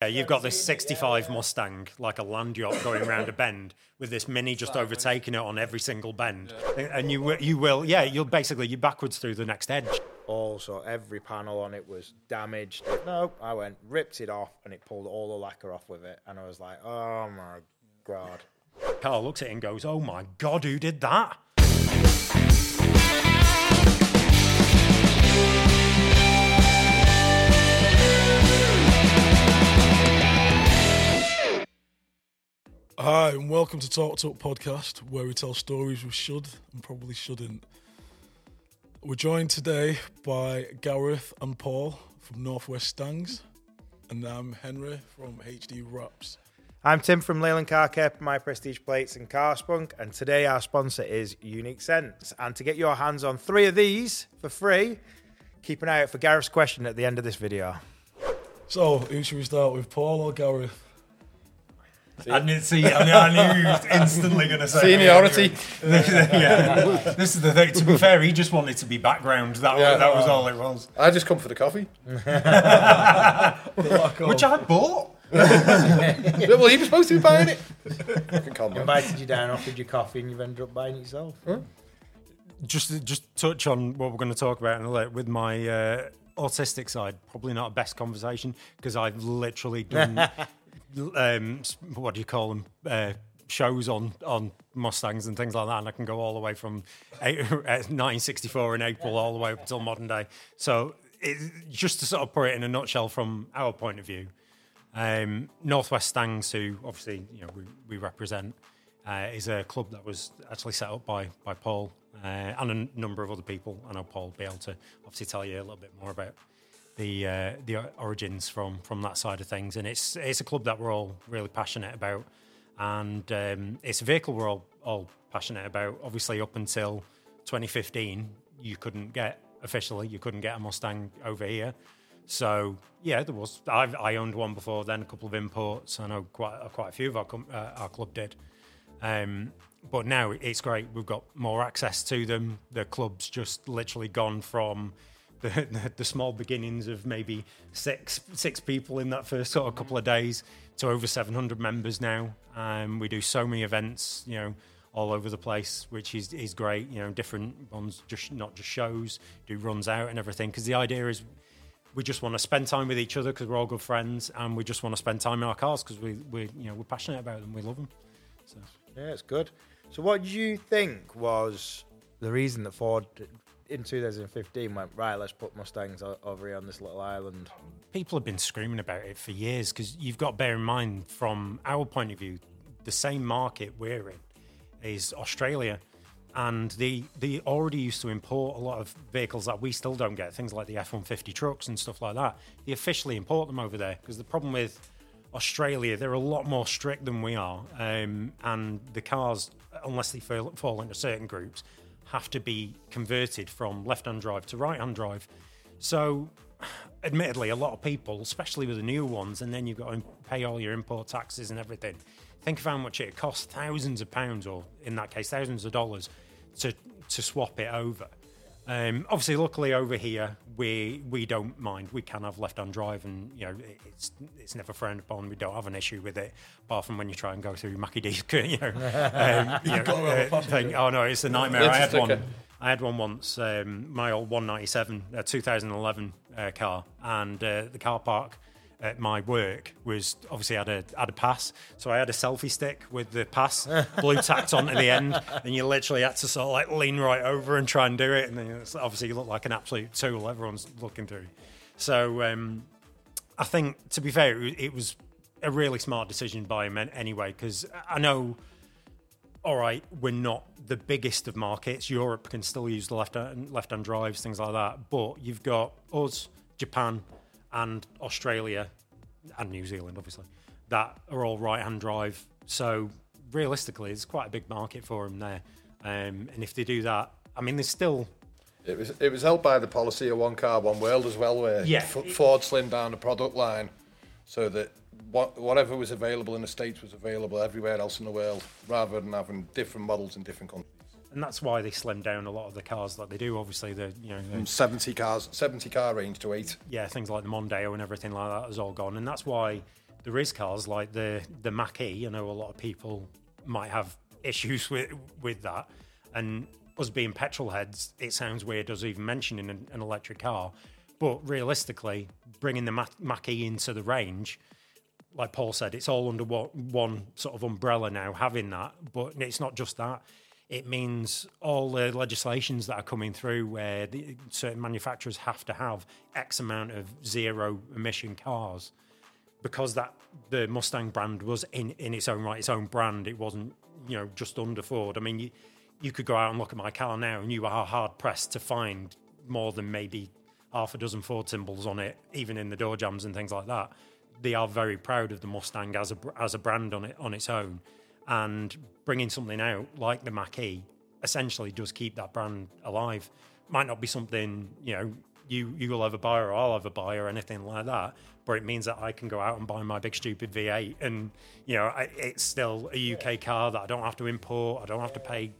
Yeah, you've got this 65 Mustang, like a land yacht, going around a bend with this Mini just overtaking it on every single bend, and you you will, yeah, you'll basically you're backwards through the next edge. Also, every panel on it was damaged. No, I went, ripped it off, and it pulled all the lacquer off with it. And I was like, oh my God. Carl looks at it and goes, "Oh my god, who did that?" Hi, and welcome to Torqued Up Podcast, where we tell stories we should and probably shouldn't. We're joined today by Gareth and Paul from Northwest Stangs, and I'm Henry from HD Wraps. I'm Tim from Leyland Car Care, My Prestige Plates and Carspunk, and today our sponsor is Unique Scents. And to get your hands on three of these for free, keep an eye out for Gareth's question at the end of this video. So, who should we start with, Paul or Gareth? I didn't see. I knew, I knew he was instantly going to say Seniority. yeah, this is the thing. To be fair, he just wanted to be background. That, Yeah. was, that was all it was. I just come for the coffee. Which I bought. Well, he was supposed to be buying it. Fucking con man. Invited you down, offered you coffee, and you've ended up buying it yourself. just just touch on what we're going to talk about in a little with my uh, autistic side. Probably not a best conversation because I've literally done um, what do you call them uh, shows on on Mustangs and things like that, and I can go all the way from eight, uh, 1964 in April all the way up until modern day. So it, just to sort of put it in a nutshell from our point of view. Um, Northwest Stangs, who obviously you know we, we represent, uh, is a club that was actually set up by by Paul uh, and a number of other people. I know Paul will be able to obviously tell you a little bit more about the uh, the origins from from that side of things. And it's it's a club that we're all really passionate about, and um, it's a vehicle we're all all passionate about. Obviously, up until 2015, you couldn't get officially you couldn't get a Mustang over here. So yeah, there was. I, I owned one before then, a couple of imports. I know quite quite a few of our com- uh, our club did. Um, but now it's great. We've got more access to them. The club's just literally gone from the, the, small beginnings of maybe six six people in that first sort of couple of days to over 700 members now. Um, we do so many events, you know, all over the place, which is is great. You know, different ones, just not just shows, do runs out and everything. Because the idea is we just want to spend time with each other because we're all good friends, and we just want to spend time in our cars because we we you know we're passionate about them, we love them. So. Yeah, it's good. So, what do you think was the reason that Ford in 2015 went, right, let's put Mustangs over here on this little island? people have been screaming about it for years because you've got to bear in mind from our point of view the same market we're in is australia and they they already used to import a lot of vehicles that we still don't get things like the f-150 trucks and stuff like that they officially import them over there because the problem with australia they're a lot more strict than we are um, and the cars unless they fall, fall into certain groups have to be converted from left-hand drive to right-hand drive so admittedly, a lot of people, especially with the new ones, and then you've got to pay all your import taxes and everything. Think of how much it costs thousands of pounds, or in that case, thousands of dollars, to to swap it over. Um, obviously, luckily over here, we we don't mind. We can have left-hand drive, and you know it's it's never frowned upon. We don't have an issue with it, apart from when you try and go through Mackie D's, you know, um, you know, gotta have a uh, thing. Oh no, it's a nightmare. It's I a had one. I had one once, um, my old 197, uh, 2011 uh, car, and uh, the car park at my work was obviously had a had a pass, so I had a selfie stick with the pass blue tacked onto the end, and you literally had to sort of like lean right over and try and do it, and then it's obviously you look like an absolute tool. Everyone's looking through. So um, I think, to be fair, it was- a really smart decision by him anyway, because I know all right, we're not the biggest of markets. Europe can still use the left hand, left hand drives, things like that. But you've got us, Japan, and Australia, and New Zealand, obviously, that are all right hand drive. So realistically, it's quite a big market for them there. Um, and if they do that, I mean, there's still It was it was held by the policy of one car, one world as well, where Yeah. F- Ford slimmed down the product line so that what, whatever was available in the States was available everywhere else in the world, rather than having different models in different countries. And that's why they slim down a lot of the cars that they do. Obviously, the you know the, mm, 70 cars, 70 car range to eight. yeah, things like the Mondeo and everything like that has all gone, and that's why there is cars like the the Mach E. I know a lot of people might have issues with with that, and us being petrol heads, it sounds weird us even mentioning an, an electric car. But realistically, bringing the Mach E into the range, like Paul said, it's all under one, one sort of umbrella now, having that. But it's not just that. It means all the legislations that are coming through where the, certain manufacturers have to have X amount of zero emission cars. Because that the Mustang brand was in, in its own right, its own brand, it wasn't, you know, just under Ford. I mean, you, you could go out and look at my car now and you are hard pressed to find more than maybe half a dozen Ford symbols on it, even in the door jams and things like that. They are very proud of the Mustang as a as a brand on it on its own, and bringing something out like the Mach E essentially does keep that brand alive. Might not be something you know you you will ever buy or I'll ever buy or anything like that, but it means that I can go out and buy my big stupid V8, and you know I, it's still a UK car that I don't have to import. I don't have to pay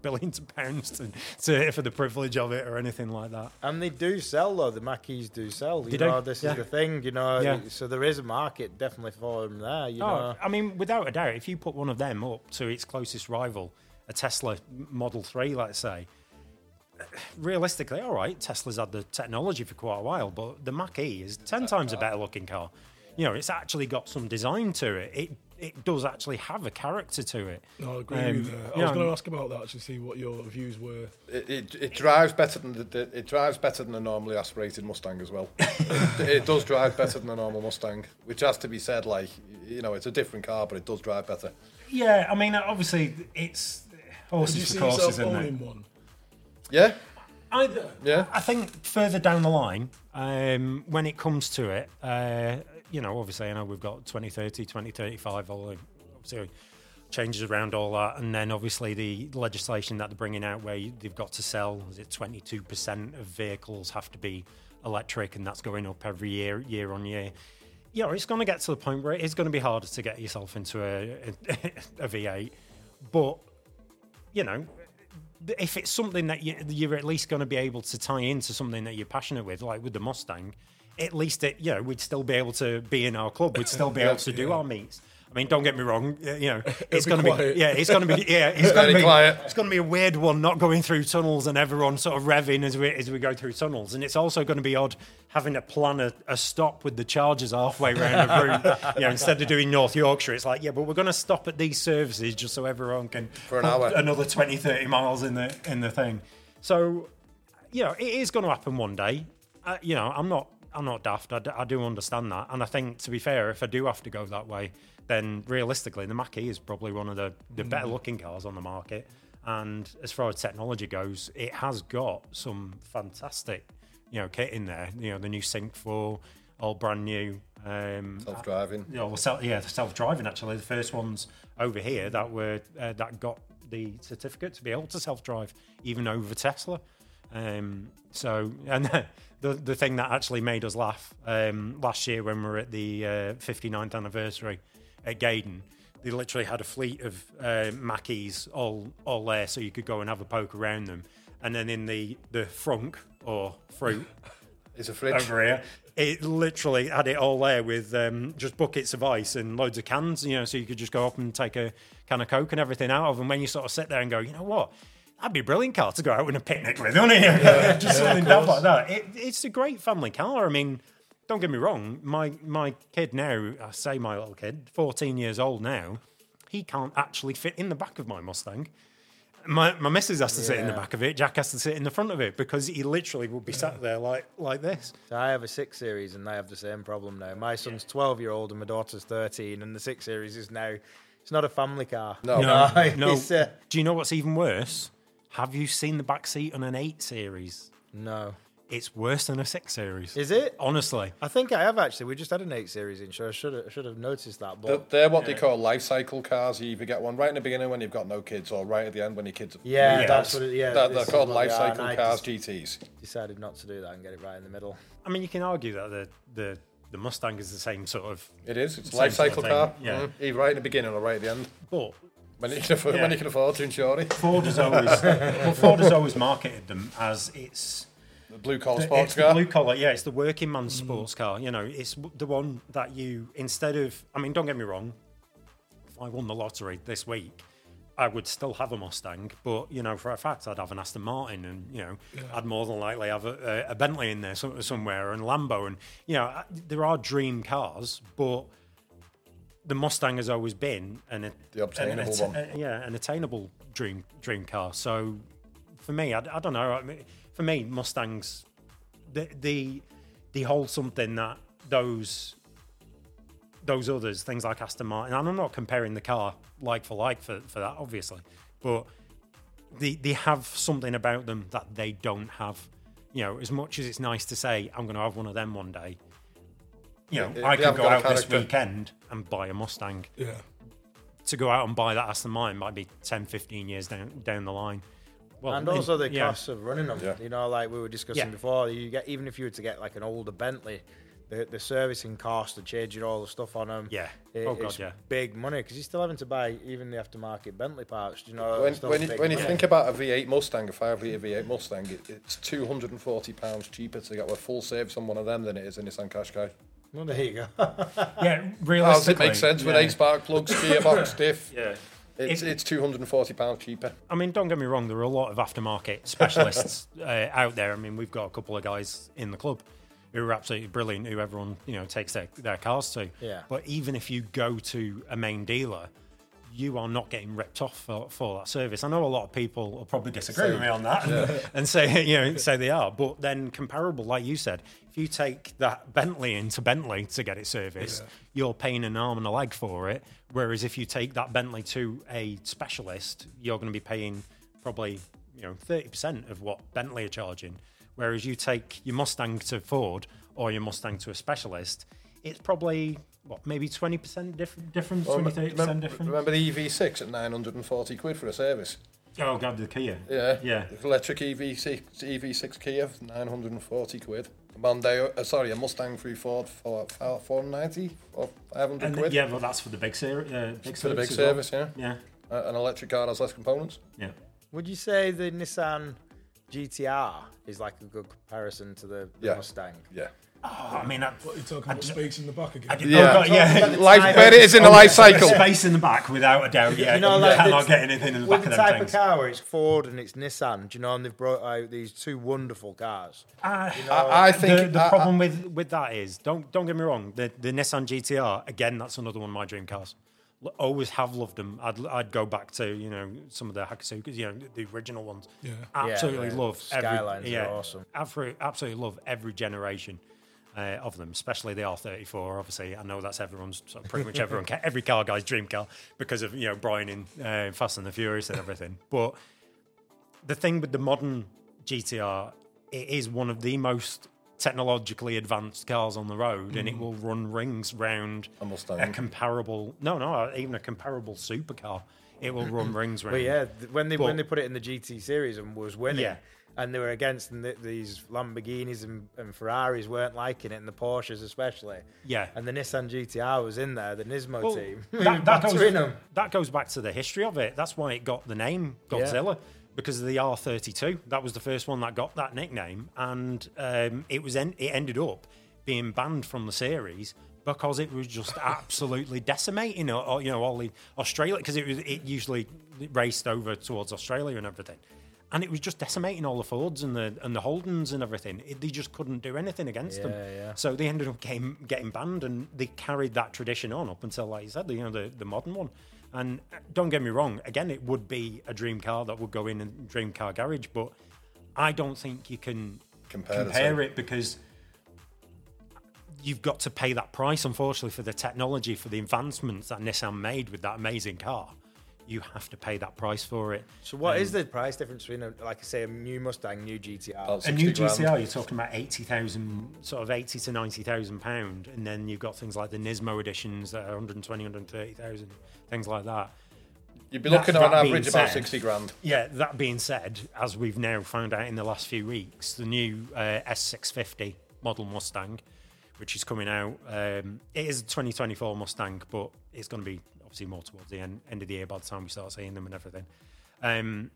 billions of pounds to, to, for the privilege of it or anything like that. And they do sell though. The Mach Es do sell. You they know, do? this yeah. is the thing. You know, yeah. so there is a market definitely for them there. You oh, know, I mean, without a doubt, if you put one of them up to its closest rival, a Tesla Model Three, let's say. Realistically, all right, Tesla's had the technology for quite a while, but the Mach E is 10 times a better looking car. You know, it's actually got some design to it. It it does actually have a character to it. No, I agree Um, with you there. I you was going to ask about that to see what your views were. It, it, it drives better than the, the, it drives better than a normally aspirated Mustang as well. it, it does drive better than a normal Mustang, which has to be said. Like you know, it's a different car, but it does drive better. Yeah, I mean, obviously, it's Did you horses see for courses, yourself isn't it? one? Yeah, I, Yeah. I think further down the line, um, when it comes to it, uh, you know, obviously, I know we've got 2030, 2035, all the obviously changes around all that, and then obviously the legislation that they're bringing out where you, they've got to sell is it 22% of vehicles have to be electric, and that's going up every year, year on year. Know, it's going to get to the point where it's going to be harder to get yourself into a, a, a V8, but you know, if it's something that you, you're at least going to be able to tie into something that you're passionate with, like with the Mustang, at least it, you know, we'd still be able to be in our club. We'd still be able to do our meets. I mean, don't get me wrong. uh, You know, it's going to be yeah, it's going to be yeah, it's going to be quiet. it's going to be a weird one, not going through tunnels and everyone sort of revving as we as we go through tunnels. And it's also going to be odd having to plan a, a stop with the chargers halfway around the room. you know, instead of doing North Yorkshire, it's like yeah, but we're going to stop at these services just so everyone can For an hour. another 20, 30 miles in the in the thing. So, you know, it is going to happen one day. Uh, you know, I'm not I'm not daft. I, d- I do understand that, and I think to be fair, if I do have to go that way, then realistically, the Mach E is probably one of the the better looking cars on the market. And as far as technology goes, it has got some fantastic, you know, kit in there. You know, the new Sync 4, all brand new. Um, self-driving. you know, well, self, yeah, self-driving actually. The first ones over here that were uh, that got the certificate to be able to self-drive, even over Tesla. Um, so, and the the thing that actually made us laugh um, last year when we were at the uh, 59th anniversary at Gaydon, they literally had a fleet of uh, Mach Es all all there, so you could go and have a poke around them. And then in the the frunk or fruit It's a fridge. over here. It literally had it all there with um, just buckets of ice and loads of cans, you know, so you could just go up and take a can of Coke and everything out of. Them and when you sort of sit there and go, you know what? That'd be a brilliant car to go out on a picnic with, wouldn't it? just something daft like that. It, it's a great family car. I mean, don't get me wrong. My my kid now, I say my little kid, 14 years old now, he can't actually fit in the back of my Mustang. My my missus has to sit in the back of it. Jack has to sit in the front of it because he literally would be sat there like like this. So I have a six series, and they have the same problem now. My son's twelve year old, and my daughter's thirteen, and the six series is now. It's not a family car. No. No, No, no. it's, uh, Do you know what's even worse? Have you seen the back seat on an eight series? No, It's worse than a six series. is it? Honestly, I think I have actually. We just had an eight series in, so I should have, should have noticed that. They're, But they're what they call life cycle cars. You either get one right in the beginning when you've got no kids, or right at the end when your kids. Are yeah, Yeah. that's what. It, yeah, They're, they're called what life cycle and cars, just GTs. Decided not to do that and get it right in the middle. I mean, you can argue that the the, the Mustang is the same sort of, It is. It's a Same life sort of cycle car. yeah. Mm, Either right in the beginning or right at the end. but When you can afford, when Yeah. you can afford to insure it. Ford has always well, Ford has always marketed them as it's The blue collar sports car. blue collar, yeah, it's the working man's mm. sports car. You know, it's the one that you instead of. I mean, don't get me wrong. If I won the lottery this week, I would still have a Mustang, but you know, for a fact, I'd have an Aston Martin, and you know, I'd more than likely have a, a, a Bentley in there somewhere, and Lambo, and you know, I- there are dream cars, but the Mustang has always been an The obtainable an one. uh, yeah, an attainable dream dream car. So for me, I, I don't know. I mean, for me, Mustangs, the the they hold something that those those others, things like Aston Martin, and I'm not comparing the car like for like for, for that, obviously, but they they have something about them that they don't have. You know, as much as it's nice to say I'm going to have one of them one day. You know, They- I they could go out this weekend and buy a Mustang Yeah. to go out and buy that Aston Martin might be 10, 15 years down down the line. Well, and in- also the yeah. costs of running them. Yeah. You know, like we were discussing Yeah. before, you get even if you were to get like an older Bentley, the, the servicing cost, the changing all the stuff on them. Yeah. it- Oh, God, it's yeah. big money because you're still having to buy even the aftermarket Bentley parts. You know, When, when, you, when you think about a V8 Mustang, a 5 litre V8 Mustang, it, it's £240 cheaper to get a full service on one of them than it is in a Nissan Qashqai. Well, there you go. Yeah, How does it make sense with yeah. 8 spark plugs, gearbox, diff? Yeah. It's, If- it's £240 cheaper. I mean, don't get me wrong. There are a lot of aftermarket specialists uh, out there. I mean, we've got a couple of guys in the club who are absolutely brilliant, who everyone you know takes their, their cars to. Yeah. But even if you go to a main dealer, you are not getting ripped off for, for that service. I know a lot of people will probably disagree with me on that and say you know say they are. But then comparable, like you said, if you take that Bentley into Bentley to get it serviced, you're paying an arm and a leg for it. Whereas if you take that Bentley to a specialist, you're going to be paying probably you know thirty percent of what Bentley are charging. Whereas you take your Mustang to Ford or your Mustang to a specialist, it's probably what maybe twenty percent different difference, 20 30 percent remember, different. remember the EV6 at 940 quid for a service? Oh god, the Kia. Yeah. Yeah. The electric E EV6, EV6 Kia, 940 quid. A Mondeo, uh, sorry, a Mustang through Ford for 490 or 500 And quid yeah, well, that's for the big service. Uh, big for the big as well. service, yeah. Yeah, Uh, an electric car has less components. yeah. Would you say the Nissan GTR is like a good comparison to the, the Yeah. Mustang? Yeah. Oh, I mean, I, What are you talking about? Space in the back again? I did, Yeah. oh god, yeah. Life, where it is in the life cycle. Space in the back, without a doubt. Yeah, You know, you like cannot the- get anything in the With back the of them type things. of car where it's Ford and it's Nissan, do you know, and they've brought out these two wonderful cars. Uh, I, I think the, the I- I- problem with, with that is don't don't get me wrong the the Nissan GTR again that's another one of my dream cars. L- Always have loved them. I'd I'd go back to you know some of the Hakosukas, you know the original ones. Yeah. absolutely Yeah, the love Skylines are every, yeah, awesome. Absolutely, absolutely love every generation. Uh, of them, especially the R34. Obviously, I know that's everyone's, sort of pretty much everyone, every car guy's dream car because of you know Brian in uh, Fast and the Furious and everything. But the thing with the modern GTR, it is one of the most technologically advanced cars on the road, and it hmm. will run rings round A a comparable. No, no, uh, even a comparable supercar. It will run rings round. But yeah, when they But- when they put it in the GT series and was winning, Yeah. and they were against and these Lamborghinis and, and Ferraris weren't liking it, and the Porsches especially. Yeah. And the Nissan GTR was in there, the Nismo Well, team. that, that, goes, them. that goes back to the history of it. That's why it got the name Godzilla because of the R32. That was the first one that got that nickname, and um, it was en- it ended up being banned from the series because it was just absolutely decimating, or, or, you know, all the Australia because it was it usually raced over towards Australia and everything. And it was just decimating all the Fords and the and the Holdens and everything. It, they just couldn't do anything against them. Yeah, yeah. So they ended up getting, getting banned, and they carried that tradition on up until, like you said, the, you know, the, the modern one. And uh, don't get me wrong, again, it would be a dream car that would go in a dream car garage, but I don't think you can Compare compare it because you've got to pay that price, unfortunately, for the technology, for the advancements that Nissan made with that amazing car. You have to pay that price for it. So what is the price difference between, a, like I say, a new Mustang, new GTR? A new 60 grand. GTR, you're talking about eighty thousand, sort of eighty to ninety thousand pound, and then you've got things like the Nismo editions that are 120, 130,000, things like that. You'd be That- looking on that being average about 60 grand. Yeah, that being said, as we've now found out in the last few weeks, the new uh, S650 model Mustang, which is coming out, um, it is a 2024 Mustang, but it's going to be obviously more towards the end, end of the year by the time we start seeing them and everything. Um,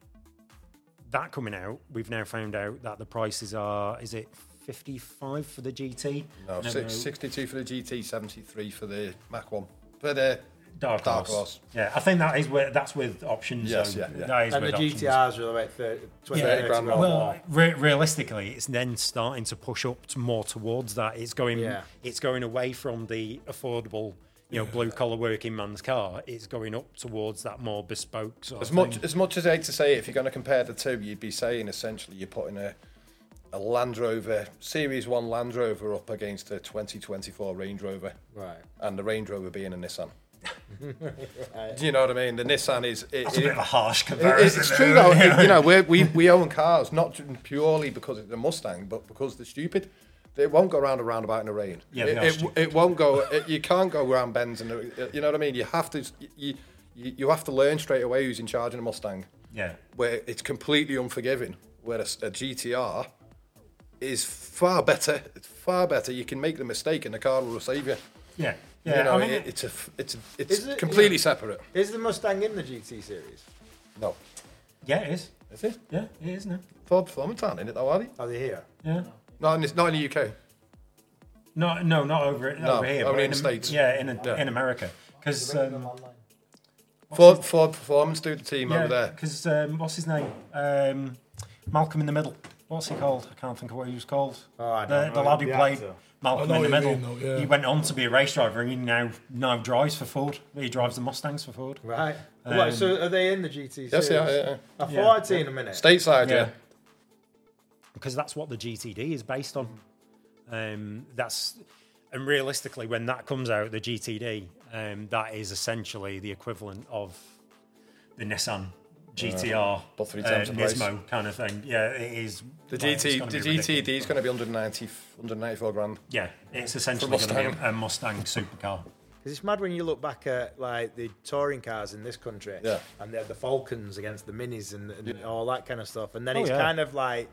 that coming out, we've now found out that the prices are is it 55 for the GT? No, No, six, no. 62 for the GT, 73 for the Mach 1. For the Dark, Dark Horse. Horse. Yeah, I think that is with, that's with options. Yes, though. yeah, yeah. That is And the with options. GTRs are like 30, 20, Yeah, 30 grand grand Well, more. re- realistically, it's then starting to push up to more towards that. It's going, Yeah. it's going away from the affordable, you know, blue collar working man's car. It's going up towards that more bespoke sort As of much thing. as much as I hate to say it, if you're going to compare the two, you'd be saying essentially you're putting a a Land Rover Series One Land Rover up against a 2024 Range Rover, Right. and the Range Rover being a Nissan. Do you know what I mean? The Nissan is. It, That's a bit of a harsh it- comparison. it's true though. You know, we're, we we own cars not purely because it's a Mustang, but because they're stupid. It won't go round a roundabout in the rain. Yeah, it, it, it won't go. It, you can't go round bends, and you know what I mean. You have to. You, you, you have to learn straight away who's in charge in a Mustang yeah. where it's completely unforgiving. Whereas a GTR is far better. It's far better. You can make the mistake and the car will save you. Yeah. Yeah. you know, I mean, it, it's a, f- it's a, it's it- completely yeah. separate. Is the Mustang in the GT series? No, yeah, it is. is it? Yeah, it is now. Ford Performance aren't in it though, are they? Are they here? Yeah. Not in, this- not in the UK. No, no, not over, No, over here. only but in the States. Yeah, in, Yeah. in America. Because um, Ford, Ford Performance do the team yeah, over there. because um, what's his name? Um, Malcolm in the Middle. What's he called? I can't think of what he was called. Oh, I the, the lad who The played actor. Malcolm in the Middle. mean, though, yeah. He went on to be a race driver, and he now now drives for Ford. He drives the Mustangs for Ford. Right. Um, what, so are they in the GT series? Yes, yeah, yeah, yeah. I thought Yeah. I'd seen them in it. Stateside, yeah. Yeah. because that's what the GTD is based on. Um, that's and realistically, when that comes out, the GTD, um, that is essentially the equivalent of the Nissan GTR, but three uh, times the price. Nismo kind of thing. Yeah, it is. The like, GT, gonna the. GTD is going to be 190, 194 grand. Yeah, it's essentially going to be a, a Mustang supercar. Because it's mad when you look back at like the touring cars in this country, Yeah. and they have the Falcons against the Minis and, and all that kind of stuff, and then Oh, it's yeah. kind of like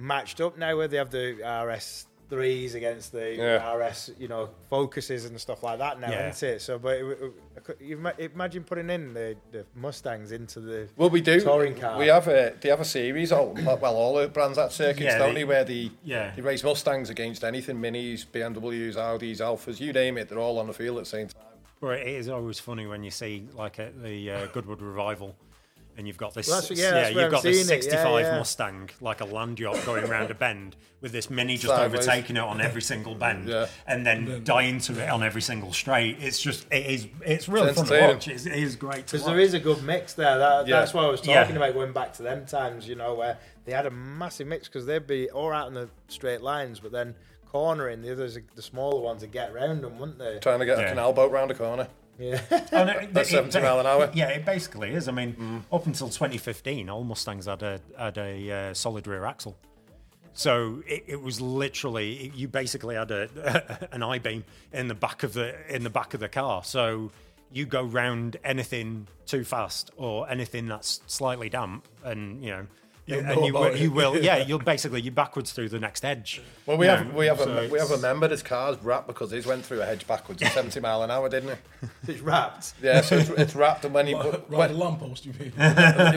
matched up now where they have the RS threes against the Yeah. RS, you know, focuses and stuff like that now, Yeah. isn't it? So, but it, it, I you imagine putting in the, the Mustangs into the Well, we do. Touring car. We have a they have a series. All, well, all the brands at circuits, Yeah, don't they- they? Where the Yeah. they race Mustangs against anything, Minis, BMWs, Audis, Alfas, you name it. They're all on the field at the same time. Well, it is always funny when you see like at the uh, Goodwood Revival, and you've got this. Well, that's- yeah, that's you've I'm got this seeing it, yeah, 65 yeah. Mustang, like a land yacht going around a bend, with this mini just Sideways. overtaking it on every single bend, Yeah. and then dying to it on every single straight. It's just, it is, it's really It's fun to watch. It's, it is great Because there is a good mix there. That, Yeah. That's what I was Yeah. talking about going back to them times, you know, where they had a massive mix because they'd be all out in the straight lines, but then cornering the others, the smaller ones, would get round them, wouldn't they? Trying to get Yeah. a canal boat round a corner. Yeah. No, it- At 70 mile an hour. Yeah, it basically is. I mean, up until 2015, all Mustangs had a had a uh, solid rear axle. So it, it was literally you basically had a an I beam in the back of the in the back of the car. So you go round anything too fast or anything that's slightly damp, and you know. You'll and know you, will- you will, yeah. You'll basically you're backwards through the next edge. Well, we have know, we have so a we have a it's- member that's car's wrapped because he's went through a hedge backwards at 70 mile an hour, didn't he? it's wrapped. Yeah, so it's, it's wrapped, and when he Round the when, lamppost, you mean?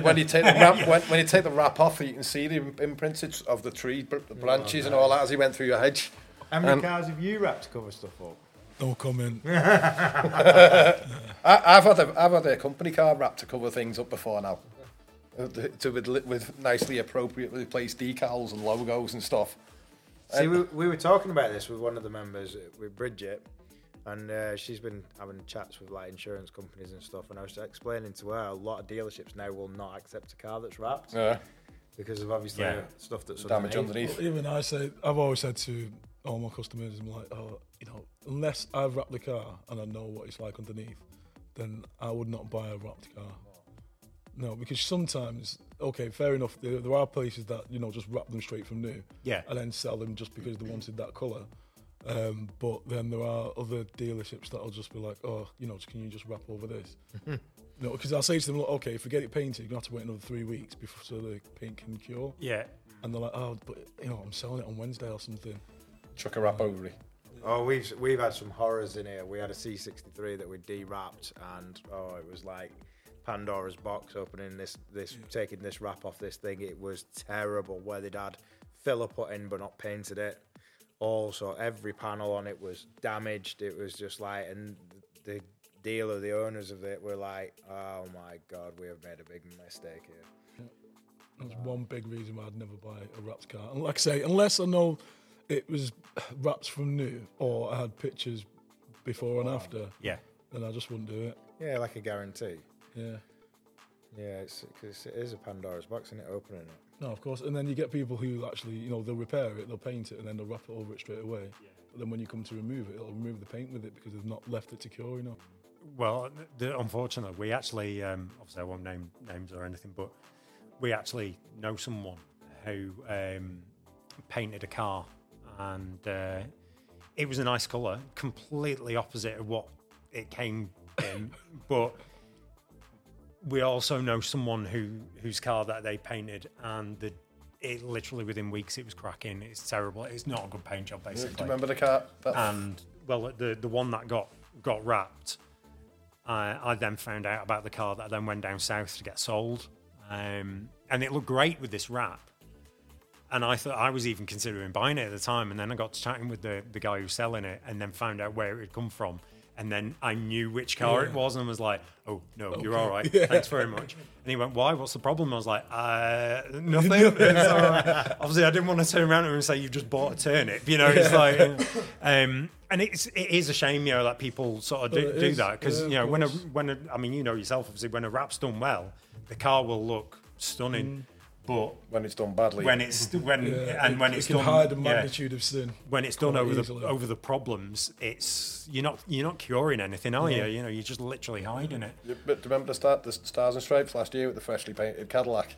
when you take the wrap when, when you take the wrap off, you can see the imprints of the tree the branches and all that as he went through your hedge. How many Um, cars have you wrapped to cover stuff up? No comment. I, I've had a I've had a company car wrapped to cover things up before now, to with, with nicely appropriately placed decals and logos and stuff. See, we, we were talking about this with one of the members, uh, with Bridget, and uh, she's been having chats with like insurance companies and stuff. And I was explaining to her a lot of dealerships now will not accept a car that's wrapped Yeah, because of obviously Yeah. stuff that's damage underneath. underneath. Even I say, I've always said to all my customers, I'm like, oh, you know, unless I've wrapped the car and I know what it's like underneath, then I would not buy a wrapped car. No, because sometimes, okay, fair enough. There, there are places that you know just wrap them straight from new, Yeah. and then sell them just because they wanted that color. Um, but then there are other dealerships that'll just be like, oh, you know, can you just wrap over this? no, because I'll say to them, look, okay, if we get it painted, you're gonna have to wait another three weeks before so the paint can cure. Yeah, And they're like, oh, but you know, I'm selling it on Wednesday or something. Chuck a wrap over it. Oh, we've we've had some horrors in here. We had a C63 that we de-wrapped, and oh, it was like Pandora's box opening this this taking this wrap off this thing. It was terrible where they'd had filler put in but not painted it. Also, every panel on it was damaged. It was just like, and the dealer, the owners of it were like, "Oh my god, we have made a big mistake here." That's one big reason why I'd never buy a wrapped car. And like I say, unless I know it was wraps from new or I had pictures before and after, Yeah. then I just wouldn't do it. Yeah, like a guarantee. Yeah. Yeah, it's because it is a Pandora's box, and it opening it. No, of course. And then you get people who actually, you know, they'll repair it, they'll paint it, and then they'll wrap it over it straight away. But then when you come to remove it, it'll remove the paint with it because they've not left it to cure, you know. Well, the, unfortunately, we actually, um, obviously, I won't name names or anything, but we actually know someone who um, painted a car, and uh, it was a nice colour, completely opposite of what it came in. but we also know someone who whose car that they painted, and the it literally within weeks it was cracking. It's terrible. It's not a good paint job, Do you basically remember the car? And well, the the one that got got wrapped, I I then found out about the car that then went down south to get sold, um, and it looked great with this wrap. And I thought I was even considering buying it at the time, and then I got to chatting with the the guy who was selling it, and then found out where it had come from. And then I knew which car it was, and was like, "Oh no, you're all right. Yeah. Thanks very much." And he went, "Why? What's the problem?" I was like, "Uh, nothing." It's all right. Obviously, I didn't want to turn around to him and say, "You've just bought a turnip." You know, it's like, um, and it's it is a shame, you know, that people sort of do, Well, do is. that because Yeah, you know when a when a, I mean, you know yourself, obviously, when a wrap's done well, the car will look stunning, but when it's done badly. when it's when Yeah, and it- when it it's can done, hide the yeah, magnitude of sin. when it's done quite over the over the problems, it's you're not you're not curing anything, are you? You know, you're just literally hiding it. You- But do you remember the start the stars and stripes last year with the freshly painted Cadillac?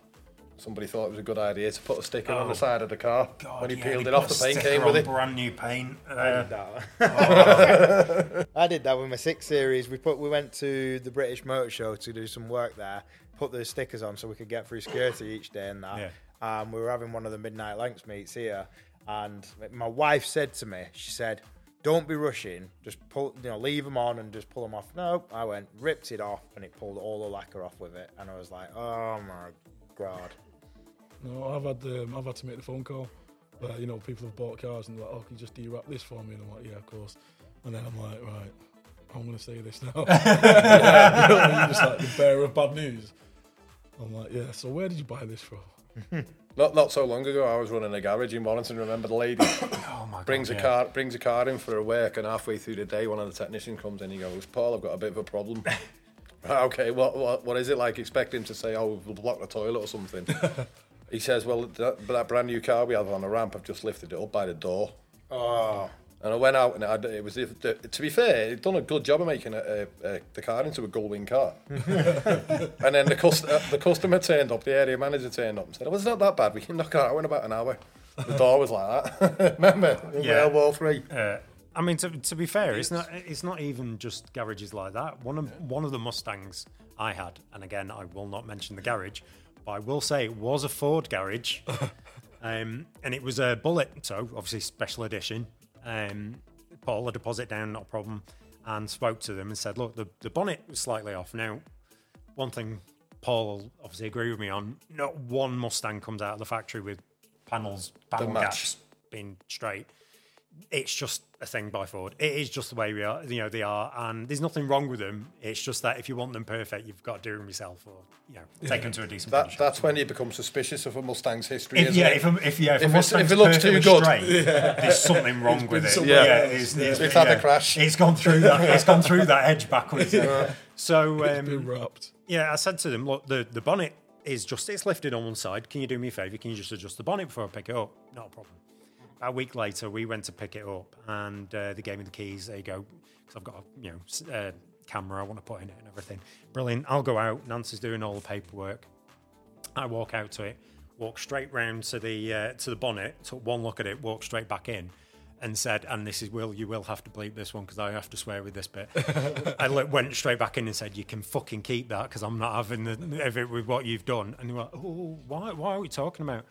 Somebody thought it was a good idea to put a sticker on Oh. the side of the car. God, when he yeah, peeled it off, the paint sticker came with it. Brand new paint. I Uh, did that. I did that with my six series. We put we went to the British Motor Show to do some work there. Put the stickers on so we could get through security each day and that. Yeah. Um, we were having one of the midnight lengths meets here, and my wife said to me, she said, "Don't be rushing. Just pull, you know, leave them on and just pull them off." No, I went, ripped it off, and it pulled all the lacquer off with it, and I was like, "Oh my god." No, I've had um, I've had to make the phone call where you know people have bought cars and they're like, oh, can you just de-wrap this for me? And I'm like, yeah, of course. And then I'm like, right, I'm going to say this now. you know, you're just like the bearer of bad news. I'm like, yeah. So where did you buy this from? Not not so long ago, I was running a garage in Warrington. Remember the lady oh my brings God, a car brings a car in for her work, and halfway through the day, one of the technicians comes in. He goes, "Paul, I've got a bit of a problem." okay, what what what is it like? Expect him to say, "Oh, we'll block the toilet or something." he says, "Well, that, that brand new car we have on the ramp, I've just lifted it up by the door." Oh, And I went out and it, it was, to be fair, it done a good job of making a, a, a, the car into a gullwing car. and then the, cust- uh, the customer turned up, the area manager turned up and said, oh, it's not that bad, we can knock it out in about an hour. The door was like that. Remember? In Yeah. World War Three. Uh, I mean, to, to be fair, it's not it's not even just garages like that. One of one of the Mustangs I had, and again, I will not mention the garage, but I will say it was a Ford garage, um, and it was a Bullitt, so obviously special edition. Um, put all the deposit down, not a problem, and spoke to them and said, "Look, the the bonnet was slightly off. Now, one thing Paul will obviously agree with me on: not one Mustang comes out of the factory with panels, panel gaps being straight." it's just a thing by Ford. It is just the way we are, you know, they are, and there's nothing wrong with them. It's just that if you want them perfect, you've got to do them yourself, or you know, take them to a decent That, that's when you become suspicious of a Mustang's history. If, isn't yeah, it? if, a, if yeah, if, If it's- Mustang's if it looks too good. straight, there's something wrong with it. somewhere Yeah, else. it's, it's, It's had a crash. It's gone through that. It's gone through that edge backwards. So Been um, wrapped. yeah, I said to them, look, the, the bonnet is just it's lifted on one side. Can you do me a favour? Can you just adjust the bonnet before I pick it up? Not a problem. A week later, we went to pick it up, and uh, they gave me the keys. There you go, because I've got a you know uh, camera I want to put in it and everything. Brilliant. I'll go out. Nancy's doing all the paperwork. I walk out to it, walk straight round to the uh, to the bonnet, took one look at it, walked straight back in, and said, "And this is Will. You will have to bleep this one because I have to swear with this bit." I went straight back in and said, "You can fucking keep that because I'm not having the, with what you've done." And they were like, "Oh, why? Why are we talking about?"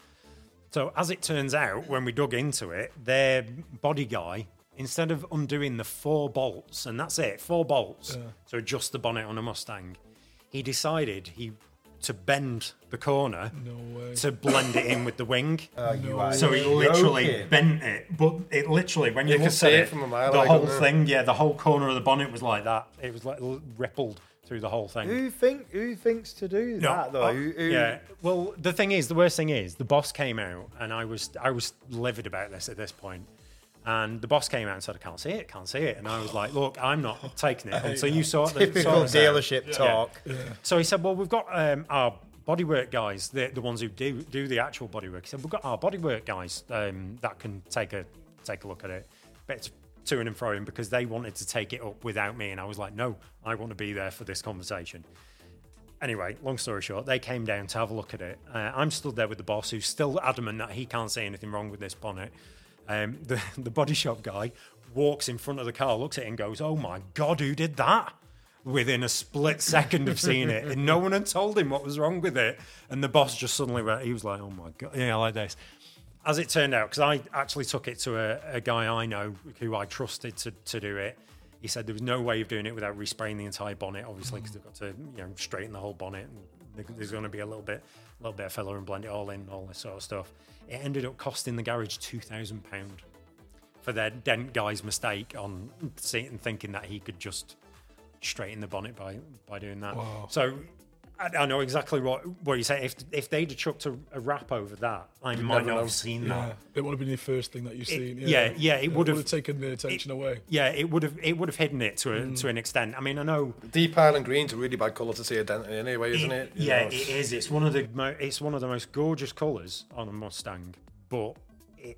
So as it turns out, when we dug into it, their body guy, instead of undoing the four bolts, and that's it, four bolts to adjust the bonnet on a Mustang, he decided he to bend the corner No way. to blend it in with the wing. you are So he literally joking. bent it, but it literally when you, You can see at it it from a mile the away, whole thing, yeah, the whole corner of the bonnet was like that. It was like l- rippled through the whole thing. Who think who thinks to do No, that though? uh, Who- who- yeah. Well, the thing is, the worst thing is, the boss came out, and I was I was livid about this at this point. And the boss came out and said, "I can't see it, can't see it." And I was like, "Look, I'm not taking it until you sort the Typical sort this out." dealership talk. So he said, "Well, we've got um, our bodywork guys, the, the ones who do do the actual bodywork." He said, "We've got our bodywork guys um, that can take a take a look at it." But it's to and fro because they wanted to take it up without me, and I was like, "No, I want to be there for this conversation." Anyway, long story short, they came down to have a look at it. Uh, I'm stood there with the boss, who's still adamant that he can't see anything wrong with this bonnet. Um, the the body shop guy walks in front of the car, looks at it, and goes, "Oh my god, who did that?" Within a split second of seeing it, and no one had told him what was wrong with it. And the boss just suddenly went, he was like, "Oh my god," yeah, like this. As it turned out, because I actually took it to a, a guy I know who I trusted to, to do it. He said there was no way of doing it without respraying the entire bonnet, obviously, because they've got to you know straighten the whole bonnet. And there- there's going to be a little bit, a little bit of filler and blend it all in, all this sort of stuff. It ended up costing the garage two thousand pound for their dent guy's mistake on seeing and thinking that he could just straighten the bonnet by by doing that. Wow. So I, I know exactly what what you say. If if they'd have chucked a, a wrap over that, I might never not know. have seen Yeah, that. it would have been the first thing that you've seen. yeah, yeah, it would have- taken the attention away. Yeah, it would have it would have hidden it to a, mm. to an extent. I mean, I know Deep Highland Green's a really bad colour to see a dent anyway, isn't it? You Yeah, know, it is. It's one of the mo- it's one of the most gorgeous colours on a Mustang, but it,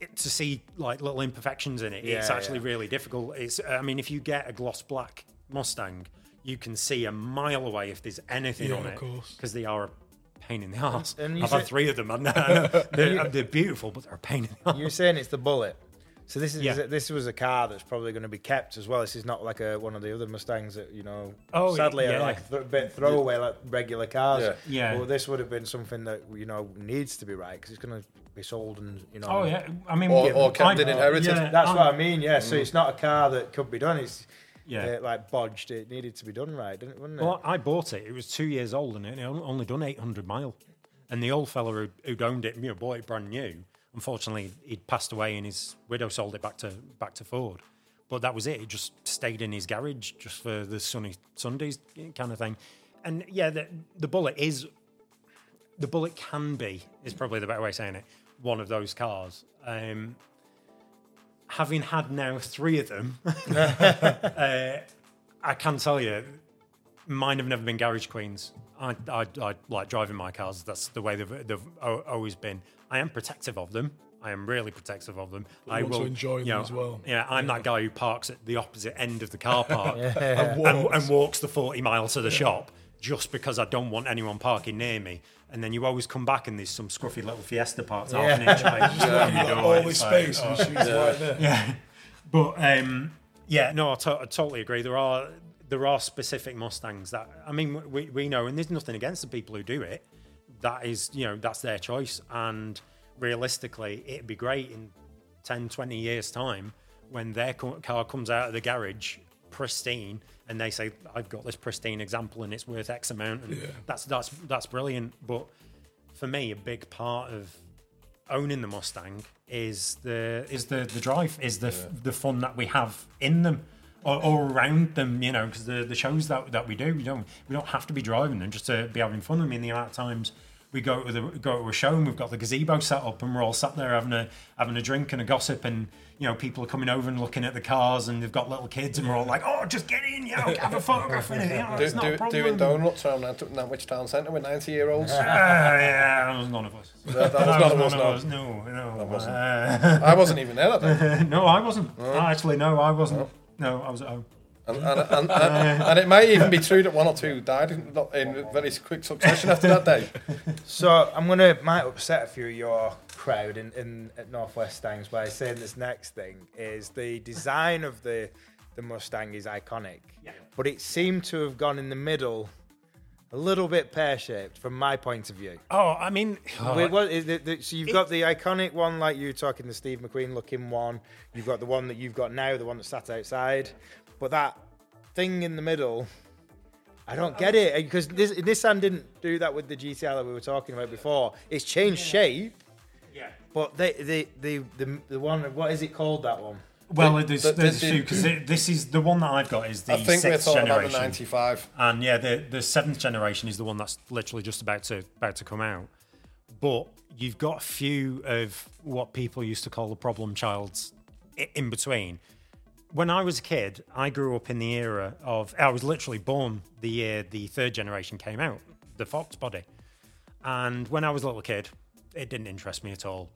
it to see like little imperfections in it, it's Yeah, actually yeah. really difficult. It's I mean, if you get a gloss black Mustang, you can see a mile away if there's anything Yeah, on of it course. because they are a pain in the ass. and you I've had three of them, and they're, uh, they're beautiful, but they're a pain in the ass. You're saying it's the Bullitt. So this is Yeah. this was a car that's probably going to be kept as well. This is not like a one of the other Mustangs that you know. Oh, sadly, yeah. are like th- a bit throwaway like regular cars. Yeah. Yeah. Well, this would have been something that you know needs to be right because it's going to be sold and you know. Oh yeah, I mean, Or- or kept I'm- in inherited. yeah, That's I'm- what I mean. Yeah. So mm. it's not a car that could be done. It's Yeah. uh, like bodged. It needed to be done right, didn't it? Wouldn't it? Well, I bought it. It was two years old and it only done 800 mile. And the old fella who, who'd owned it, you know, bought it brand new. Unfortunately, he'd passed away and his widow sold it back to back to Ford. But that was it. It just stayed in his garage just for the sunny Sundays kind of thing. And yeah, the, the Bullitt is the Bullitt can be is probably the better way of saying it. One of those cars. Um, having had now three of them, uh, I can tell you, mine have never been garage queens. I, I, I like driving my cars. That's the way they've, they've always been. I am protective of them. I am really protective of them. I want to will enjoy them know, as well. Yeah, I'm that guy who parks at the opposite end of the car park And and, walks. and walks the 40 miles to the shop just because I don't want anyone parking near me. And then you always come back and there's some scruffy little Fiesta parked half an inch away. You've all this space and she's right there. Yeah, but um, yeah, no, I, to- I totally agree. There are there are specific Mustangs that I mean we, we know, and there's nothing against the people who do it. That is, you know, that's their choice. And realistically, it'd be great in 10, 20 years' time when their co- car comes out of the garage pristine and they say I've got this pristine example and it's worth X amount and that's that's that's brilliant. But for me a big part of owning the Mustang is the is the the drive is the the fun that we have in them or, or around them you know because the the shows that that we do we don't we don't have to be driving them just to be having fun. I mean the amount of times we go to the go to a show and we've got the gazebo set up and we're all sat there having a having a drink and a gossip and you know people are coming over and looking at the cars and they've got little kids and we're all like oh just get in you know have a photograph in it you know, Do, it's not a problem doing donuts around Nantwich Town Centre with 90 year olds. Ah, yeah, that was none of us. That, that was none of us, none no. of us. No, no. wasn't. uh, I wasn't even there that day. no, I wasn't. Actually, no, I wasn't. No, I was at home. And, and, and, and, and it might even be true that one or two died in, in very quick succession after that day. So I'm gonna might upset a few of your crowd in, in at Northwest Stangs by saying this next thing is the design of the the Mustang is iconic, Yeah. but it seemed to have gone in the middle, a little bit pear shaped from my point of view. Oh, I mean, Wait, oh, what is it, the- so you've got the iconic one, like you were talking the Steve McQueen looking one. You've got the one that you've got now, the one that sat outside. But that thing in the middle, I don't get it because this Nissan didn't do that with the GTR that we were talking about before. It's changed shape, Yeah. but they, the the the the one what is it called that one? Well, The- there's, the- there's the- two because this is the one that I've got is the I think we're sixth talking about the 95. And yeah, the the seventh generation is the one that's literally just about to about to come out. But you've got a few of what people used to call the problem childs in between. When I was a kid, I grew up in the era of I was literally born the year the third generation came out, the Fox body. And when I was a little kid, it didn't interest me at all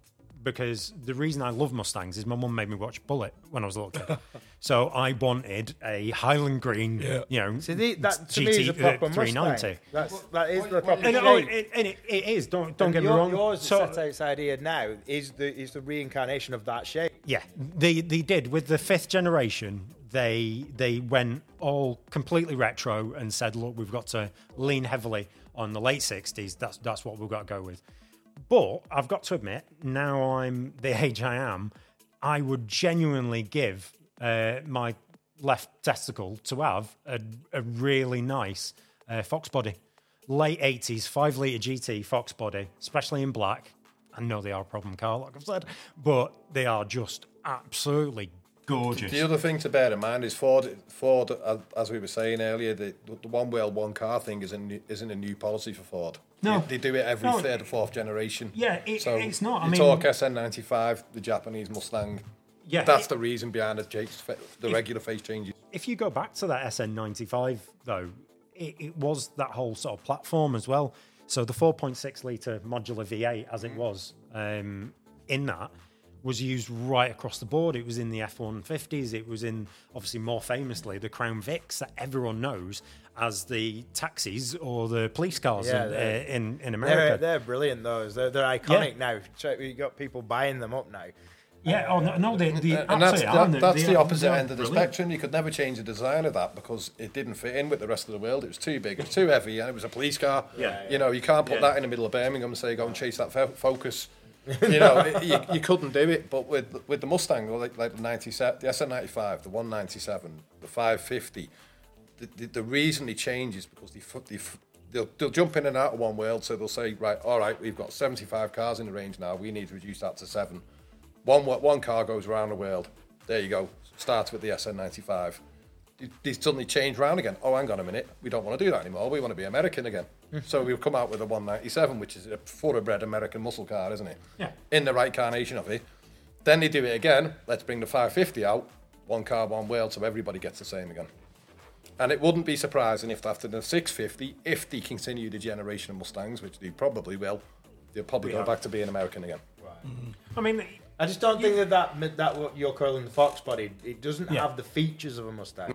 because the reason I love Mustangs is my mum made me watch Bullitt when I was a little kid. so I wanted a Highland Green, Yeah. you know, See, the, that to GT, me is a uh, proper 390. Mustang. That's that is the proper And, oh, shape. it, and it, it is. Don't don't And get your, me wrong. Yours So- that's outside here now is the is the reincarnation of that shape. yeah, they they did with the fifth generation. They they went all completely retro and said, look, we've got to lean heavily on the late '60s. That's that's what we've got to go with. But I've got to admit, now I'm the age I am, I would genuinely give uh, my left testicle to have a, a really nice uh, Fox body. Late 80s, 5 litre GT Fox body, especially in black. I know they are a problem car, like I've said, but they are just absolutely gorgeous. The other thing to bear in mind is Ford. Ford, as we were saying earlier, the, the one world, one car thing isn't isn't a new policy for Ford. No. they, they do it every No. third or fourth generation. Yeah, it- so it's not, I You mean- talk SN95, the Japanese Mustang. Yeah, that's it- the reason behind the, the regular face changes. if you go back to that SN95, though, it, it was that whole sort of platform as well. So the 4.6 litre modular V8, as it was um, in that, was used right across the board. It was in the F150s. It was in, obviously, more famously, the Crown Vics that everyone knows as the taxis or the police cars Yeah, in, uh, they're- in, in They're America. they're brilliant those. They're, they're iconic now. So you got people buying them up now. yeah, oh, no, no they, they and that's, absolutely that, They- that's they the are- opposite end of the brilliant. spectrum. You could never change the design of that because it didn't fit in with the rest of the world. It was too big, it was too heavy, and it was a police car. Yeah. You know, you can't put that in the middle of Birmingham and say, go and chase that fo- Focus. You know, you, you couldn't do it. But with with the Mustang, or like, like the 97, the SN95, the 197, the 550, the, the, the reason they change is because they, they they'll, they'll jump in and out of one world. So they'll say, right, all right, we've got 75 cars in the range now. We need to reduce that to seven. One one car goes around the world. There you go. Starts with the SN95. They- They suddenly change round again. Oh, hang on a minute. We don't want to do that anymore. We want to be American again. Mm. so we've come out with a 197, which is a thoroughbred American muscle car, isn't it? Yeah. In the right carnation of it. Then they do it again. Let's bring the 550 out. One car, one world, so everybody gets the same again. And it wouldn't be surprising if after the 650, if they continue the generation of Mustangs, which they probably will, they'll probably go back to being American again. Mm-hmm. I mean, I just don't think that that, that what you're calling the Fox body, it doesn't Yeah. have the features of a Mustang.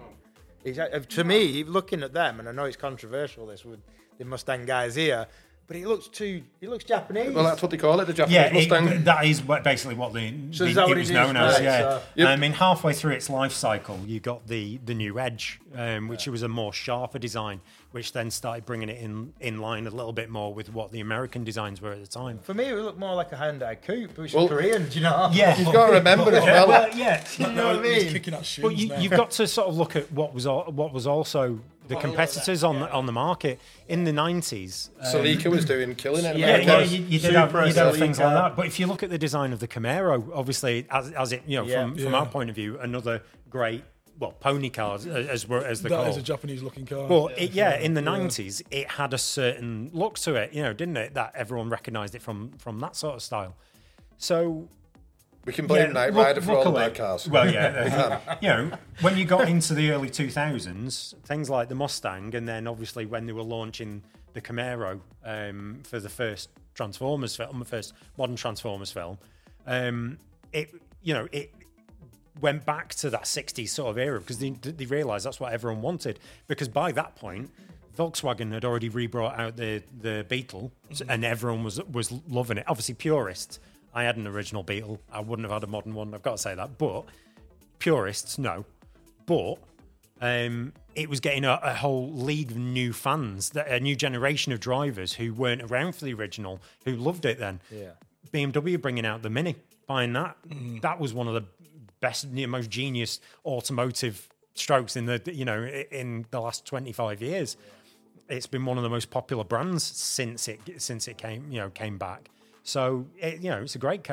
Uh, to me, looking at them, and I know it's controversial this with the Mustang guys here, but it looks too, it looks Japanese. Well, that's what they call it, the Japanese yeah, Mustang. it, that is what, basically what the, So the- is that it what was it known as. Right, Yeah, so- Yep. I mean, halfway through its life cycle, you got the the new Edge, um, which was a more sharper design, which then started bringing it in in line a little bit more with what the American designs were at the time. For me, it looked more like a Hyundai Coupe, which Well- is Korean, do you know? Yeah, You've got to remember as well. well, yeah. you know what I He's mean? kicking at shins But you, now. you've got to sort of look at what was al- what was also the competitors on the, on the market in the nineties. Celica was um, doing killing it. Yeah, yeah, you, you did have, you did have things like that. But if you look at the design of the Camaro, obviously, as, as it you know Yeah. from, from Yeah. our point of view, another great well pony car as as, as the That call. is a Japanese looking car. But it, yeah, in the nineties, it had a certain look to it, you know, didn't it? That everyone recognised it from from that sort of style. So We can blame yeah, Knight look- Rider for all the bad cars. Well, yeah, uh, you know, when you got into the early 2000s, things like the Mustang, and then obviously when they were launching the Camaro um, for the first Transformers film, the first modern Transformers film, um, it you know it went back to that 60s sort of era because they, they realized that's what everyone wanted. Because by that point, Volkswagen had already rebrought out the the Beetle, and everyone was was loving it. Obviously, purists. I had an original Beetle. I wouldn't have had a modern one. I've got to say that. But purists, no. But um, it was getting a, a whole league of new fans, that a new generation of drivers who weren't around for the original, who loved it then. Yeah. BMW bringing out the Mini, buying that. That was one of the best, most genius automotive strokes in the you know in the last twenty five years. it's been one of the most popular brands since it since it came you know came back. So it, you know it's a great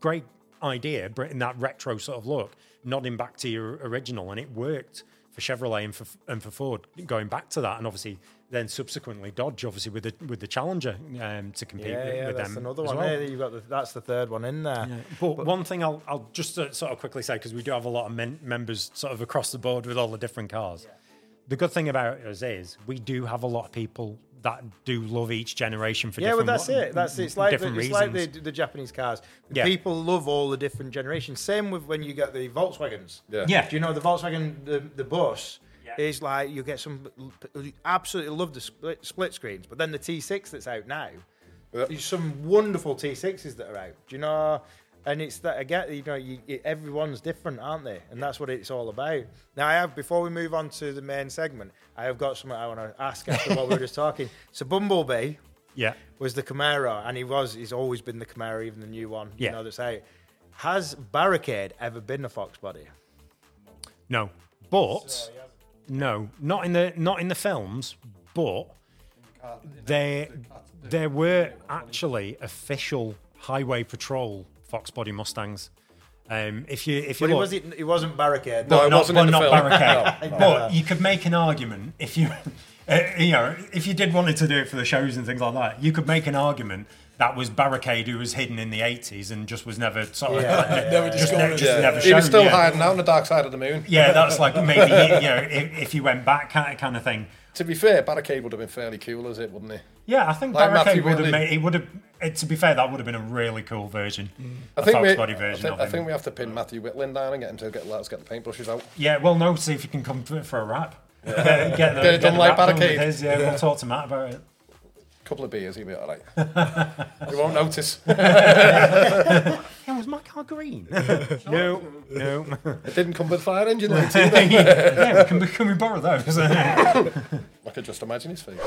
great idea, bringing that retro sort of look, nodding back to your original, and it worked for Chevrolet and for and for Ford going back to that, and obviously then subsequently Dodge, obviously with the with the Challenger um, to compete Yeah, with, yeah, with that's them. another one. well. there. You've got the, that's the third one in there. But, one thing I'll, I'll just uh, sort of quickly say because we do have a lot of men- members sort of across the board with all the different cars. The good thing about us is we do have a lot of people that do love each generation for Yeah, well, that's mo- it. That's it's like the, different it's like the, the Japanese cars. Yeah. People love all the different generations. Same with when you get the Volkswagens. Yeah. yeah, Do you know the Volkswagen the, the bus Yeah. is like you get some absolutely love the split, split screens, but then the T6 that's out now, Yeah. there's some wonderful T6s that are out. Do you know? And it's that again, you know, you, it, everyone's different, aren't they? And that's what it's all about. Now, I have before we move on to the main segment, I have got something I want to ask after what we were just talking. So, Bumblebee yeah. was the Camaro, and he was he's always been the Camaro, even the new one. Yeah. You know that's out. Has Barricade ever been a Fox body? No, but no, not in the not in the films, but there there were actually official highway patrol Fox body Mustangs. Um, if you if you But he look, wasn't. He wasn't Barricade. No, but it not, wasn't but in the not film. barricade. No. But you could make an argument if you, uh, you know, if you did wanted to do it for the shows and things like that. You could make an argument that was barricade who was hidden in the eighties and just was never sort of Yeah, Never just, discovered. ne- just Yeah. never he shown. was still yeah. hiding out on the dark side of the moon. Yeah, that's like maybe you know if, if you went back kind kind of thing. To be fair, Barricade would have been fairly cool as it, wouldn't he? Yeah, I think Like barricade would have made it would have. To be fair, that would have been a really cool version. Mm. I a think, Fox we, body I, version think, of I think we have to pin Matthew Whitland down and get him to get let us get the paintbrushes out. Yeah, well, no, see if you can come for, for a rap. get, the, Get it done the like rap done Barricade. his, yeah, we'll talk to Matt about it. couple of beers, he'll be all right. he won't notice. Yeah, was my car green? no, no. It didn't come with fire engine lights either. yeah, can we, can we borrow those? I could just imagine his face.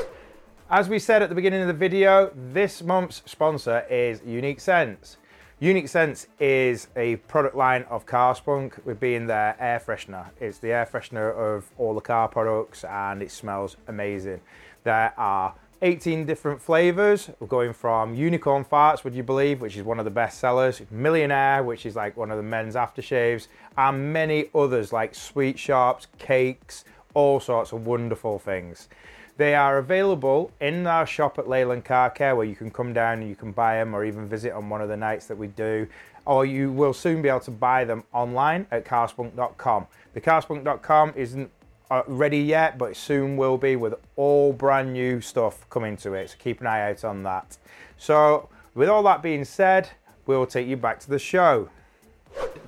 As we said at the beginning of the video, this month's sponsor is Unique Scents. Unique Scents is a product line of car Carspunk with being their air freshener. It's the air freshener of all the car products and it smells amazing. There are 18 different flavors. We're going from unicorn farts, would you believe, which is one of the best sellers, millionaire, which is like one of the men's aftershaves, and many others like sweet sharps, cakes, all sorts of wonderful things. They are available in our shop at Leyland Car Care where you can come down and you can buy them or even visit on one of the nights that we do. Or you will soon be able to buy them online at carspunk.com. The carspunk.com isn't uh, ready yet, but it soon will be with all brand new stuff coming to it. So keep an eye out on that. So, with all that being said, we'll take you back to the show.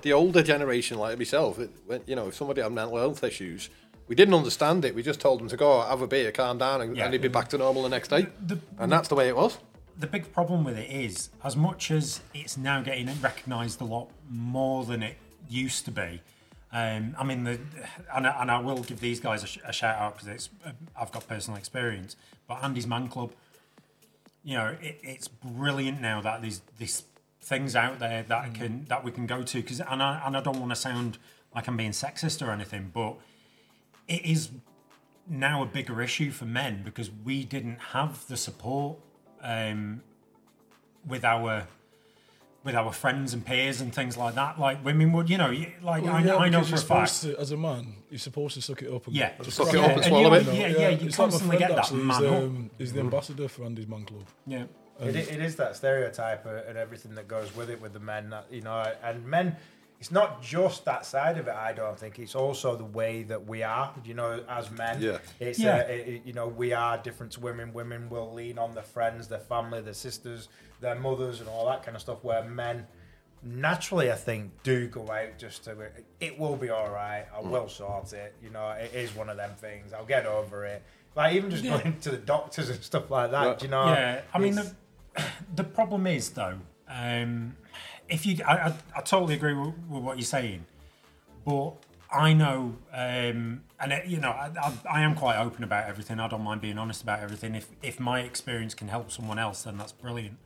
The older generation, like myself, it, you know, if somebody had mental health issues, we didn't understand it. We just told them to go have a beer, calm down, and, Yeah. and he'd be back to normal the next day. The- and that's the way it was. the big problem with it is, as much as it's now getting recognised a lot more than it used to be. Um, I mean, the, and, I, and I will give these guys a, sh- a shout out because it's I've got personal experience. But Andy's Man Club, you know, it, it's brilliant now that there's these things out there that can that we can go to. Because and I and I don't want to sound like I'm being sexist or anything, but it is now a bigger issue for men because we didn't have the support um, with our with our friends and peers and things like that. Like women would, you know, you- like I, yeah, I know because for a fact. to, as a man, you're supposed to suck it up and Yeah, just Suck it up and and swallow you- it. Yeah, yeah, you it's like my constantly friend get that actually, man he's, um, he's the ambassador for Andy's Man Club. Yeah, It, it is that stereotype uh, and everything that goes with it with the men that you know and men it's not just that side of it i don't think. It's also the way that we are you know as men. Yeah. it's Yeah. Uh, it- it- you know we are different to women. Women will lean on their friends their family their sisters their mothers and all that kind of stuff where men naturally i think do go out just to it will be all right. I will sort it. You know it is one of them things. I'll get over it. Like even just going to the doctors and stuff like that Right. do you know? Yeah. I mean, the, the problem is though, um, if you, I, I, I totally agree with, with what you're saying, but I know, um, and it, you know, I, I, I am quite open about everything. I don't mind being honest about everything. If if my experience can help someone else, then that's brilliant.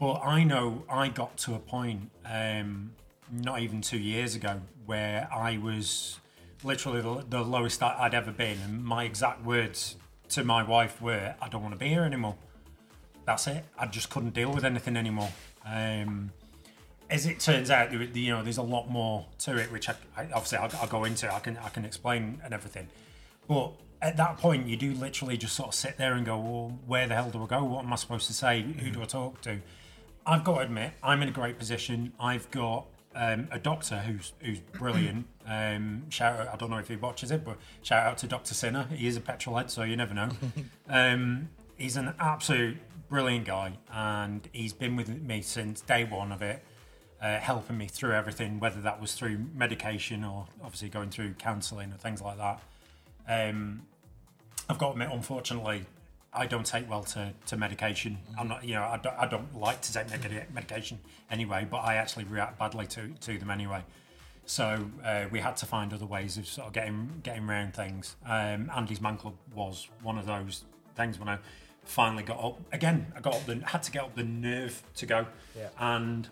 But I know I got to a point, um, not even two years ago, where I was literally the, the lowest I'd ever been, and my exact words to my wife were, I don't want to be here anymore. That's it. I just couldn't deal with anything anymore. Um, as it turns out, there- you know, there's a lot more to it, which I, I obviously I'll, I'll go into. I can I can explain and everything. But at that point, you do literally just sort of sit there and go, well, where the hell do I go? What am I supposed to say? Who do I talk to? I've got to admit, I'm in a great position. I've got um, a doctor who's who's brilliant. Um, shout out, I don't know if he watches it, but shout out to Dr. Sinner. He is a petrol head, so you never know. um, he's an absolute brilliant guy, and he's been with me since day one of it, uh, helping me through everything, whether that was through medication or obviously going through counselling and things like that. Um, I've got to admit, unfortunately, I don't take well to, to medication. I'm not, you know, I don't, I don't like to take medica- medication anyway, but I actually react badly to, to them anyway. So uh, we had to find other ways of sort of getting getting around things. Um, Andy's Man Club was one of those things when I finally got up. Again, I got up the, had to get up the nerve to go. Yeah. And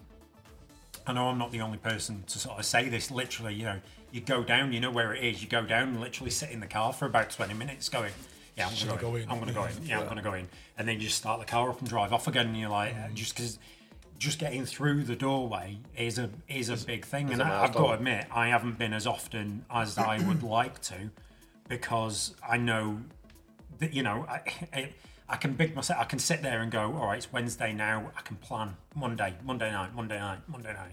I know I'm not the only person to sort of say this. Literally, you know, you go down, you know where it is. You go down and literally sit in the car for about 20 minutes, going, "Yeah, I'm going to go in. I'm going to go in. Yeah, I'm going to go in." And then you just start the car up and drive off again, and you're like, Mm. just because. Just getting through the doorway is a is a big thing, and I've got to admit I haven't been as often as I would like to, because I know that you know I, I, I can big myself. I can sit there and go, all right, it's Wednesday now. I can plan Monday, Monday night, Monday night, Monday night,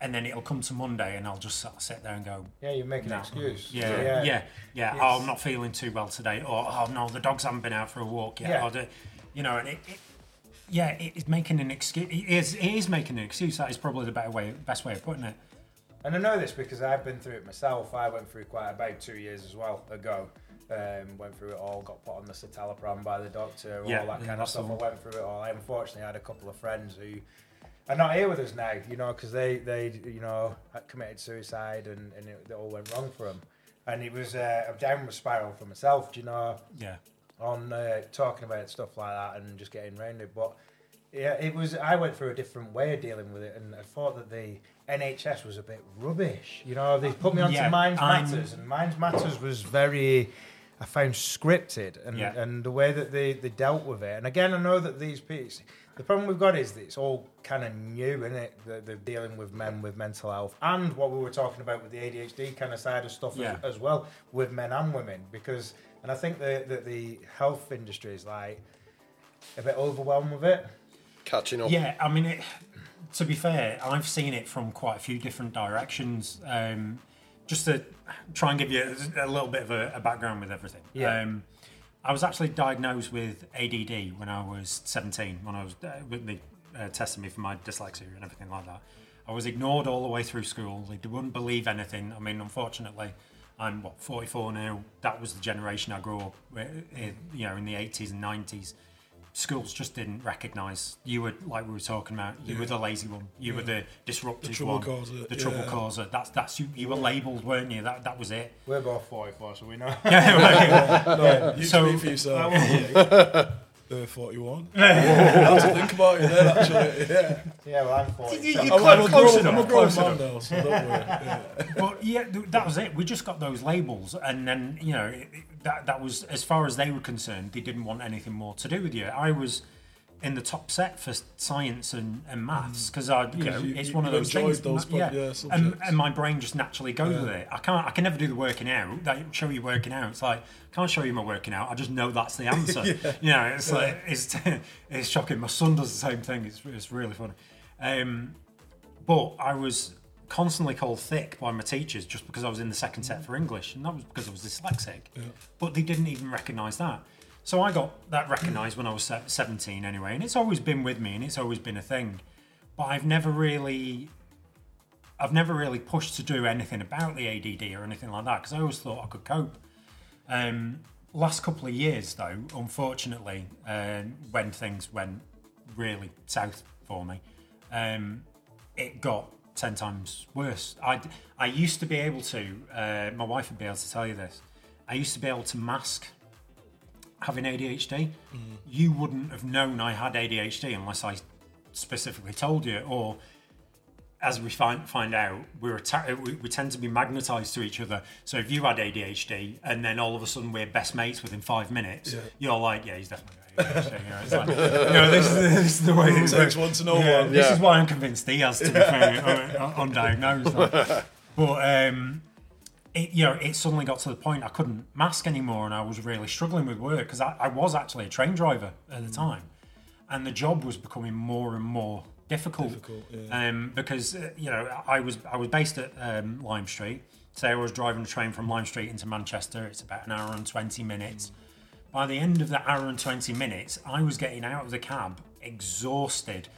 and then it'll come to Monday, and I'll just sort of sit there and go, Yeah, you make an No. excuse. yeah, yeah, yeah. It's- Oh, I'm not feeling too well today, or oh no, the dogs haven't been out for a walk yet. Yeah. Or the, you know, and it, it yeah, it is making an excuse. It is, it is making an excuse. That is probably the better way, best way of putting it. And I know this because I've been through it myself. I went through quite about two years as well ago. Um, went through it all, got put on the citalopram by the doctor, all that kind of stuff. I went through it all. I unfortunately had a couple of friends who are not here with us now, you know, because they, they, you know, had committed suicide and, and it, it all went wrong for them. And it was uh, a downward spiral for myself, do you know, Yeah, on uh, talking about stuff like that and just getting around it. But yeah, it was. I went through a different way of dealing with it, and I thought that the NHS was a bit rubbish. You know, they put me onto Yeah, Minds Matters, and Minds Matters was very. I found scripted, and Yeah. and the way that they, they dealt with it. And again, I know that these pieces. The problem we've got is that it's all kind of new, isn't it? That they're dealing with men with mental health, and what we were talking about with the ADHD kind of side of stuff Yeah. as, as well, with men and women. Because, and I think that the, the health industry is like a bit overwhelmed with it. Catching up. Yeah, I mean, it, to be fair, I've seen it from quite a few different directions. Um, just to try and give you a, a little bit of a, a background with everything. Yeah. Um, I was actually diagnosed with ADD when I was 17, when I was uh, when they uh, tested me for my dyslexia and everything like that. I was ignored all the way through school. They wouldn't believe anything. I mean, unfortunately, I'm what 44 now. That was the generation I grew up, with, uh, you know, in the 80s and 90s schools just didn't recognise you were like we were talking about. You were the lazy one. You were the disruptive The trouble one. causer, The trouble yeah. causer. That's that's you. You were labelled, weren't you? That that was it. We're both 44, so we know. No, you So- speak for yourself. Uh, 41. I have to think about it then, actually. Yeah. yeah, well, I'm 40. You- so- you- I'm, I'm a Close grown, I'm a enough, grown close man now, so don't worry. Yeah. but yeah, th- that was it. We just got those labels, and then you know it, it- that that was as far as they were concerned. They didn't want anything more to do with you. I was in the top set for science and, and maths because I, you know, you- it's you- one of those things. those pub- yeah, and, and my brain just naturally goes with it. I can't. I can never do the working out. They show you working out. It's like I can't show you my working out. I just know that's the answer. You know, it's like it's it's shocking. My son does the same thing. It's it's really funny. Um, but I was constantly called thick by my teachers just because I was in the second set for English, and that was because I was dyslexic. But they didn't even recognise that. So I got that recognised when I was 17 anyway, and it's always been with me, and it's always been a thing. But I've never really, I've never really pushed to do anything about the ADD or anything like that because I always thought I could cope. Um, last couple of years, though, unfortunately, um, when things went really south for me, um, it got 10 times worse. I, I used to be able to, uh, my wife would be able to tell you this, I used to be able to mask having ADHD. You wouldn't have known I had ADHD unless I specifically told you, or as we find find out, we're atta- we, we tend to be magnetized to each other. So if you had ADHD and then all of a sudden we're best mates within five minutes, Yeah. you're like, yeah, he's definitely ADHD. You know, it's like, you know, this, is, this is the way it Takes one to know yeah, one. This Yeah. is why I'm convinced he has to be fair, un- undiagnosed. Like. But um, it, you know, it suddenly got to the point I couldn't mask anymore, and I was really struggling with work because I, I was actually a train driver at the time, and the job was becoming more and more difficult. Difficult, yeah. Um, because uh, you know, I was I was based at um, Lime Street. Say I was driving a train from Lime Street into Manchester. It's about an hour and twenty minutes. By the end of that hour and 20 minutes, I was getting out of the cab exhausted.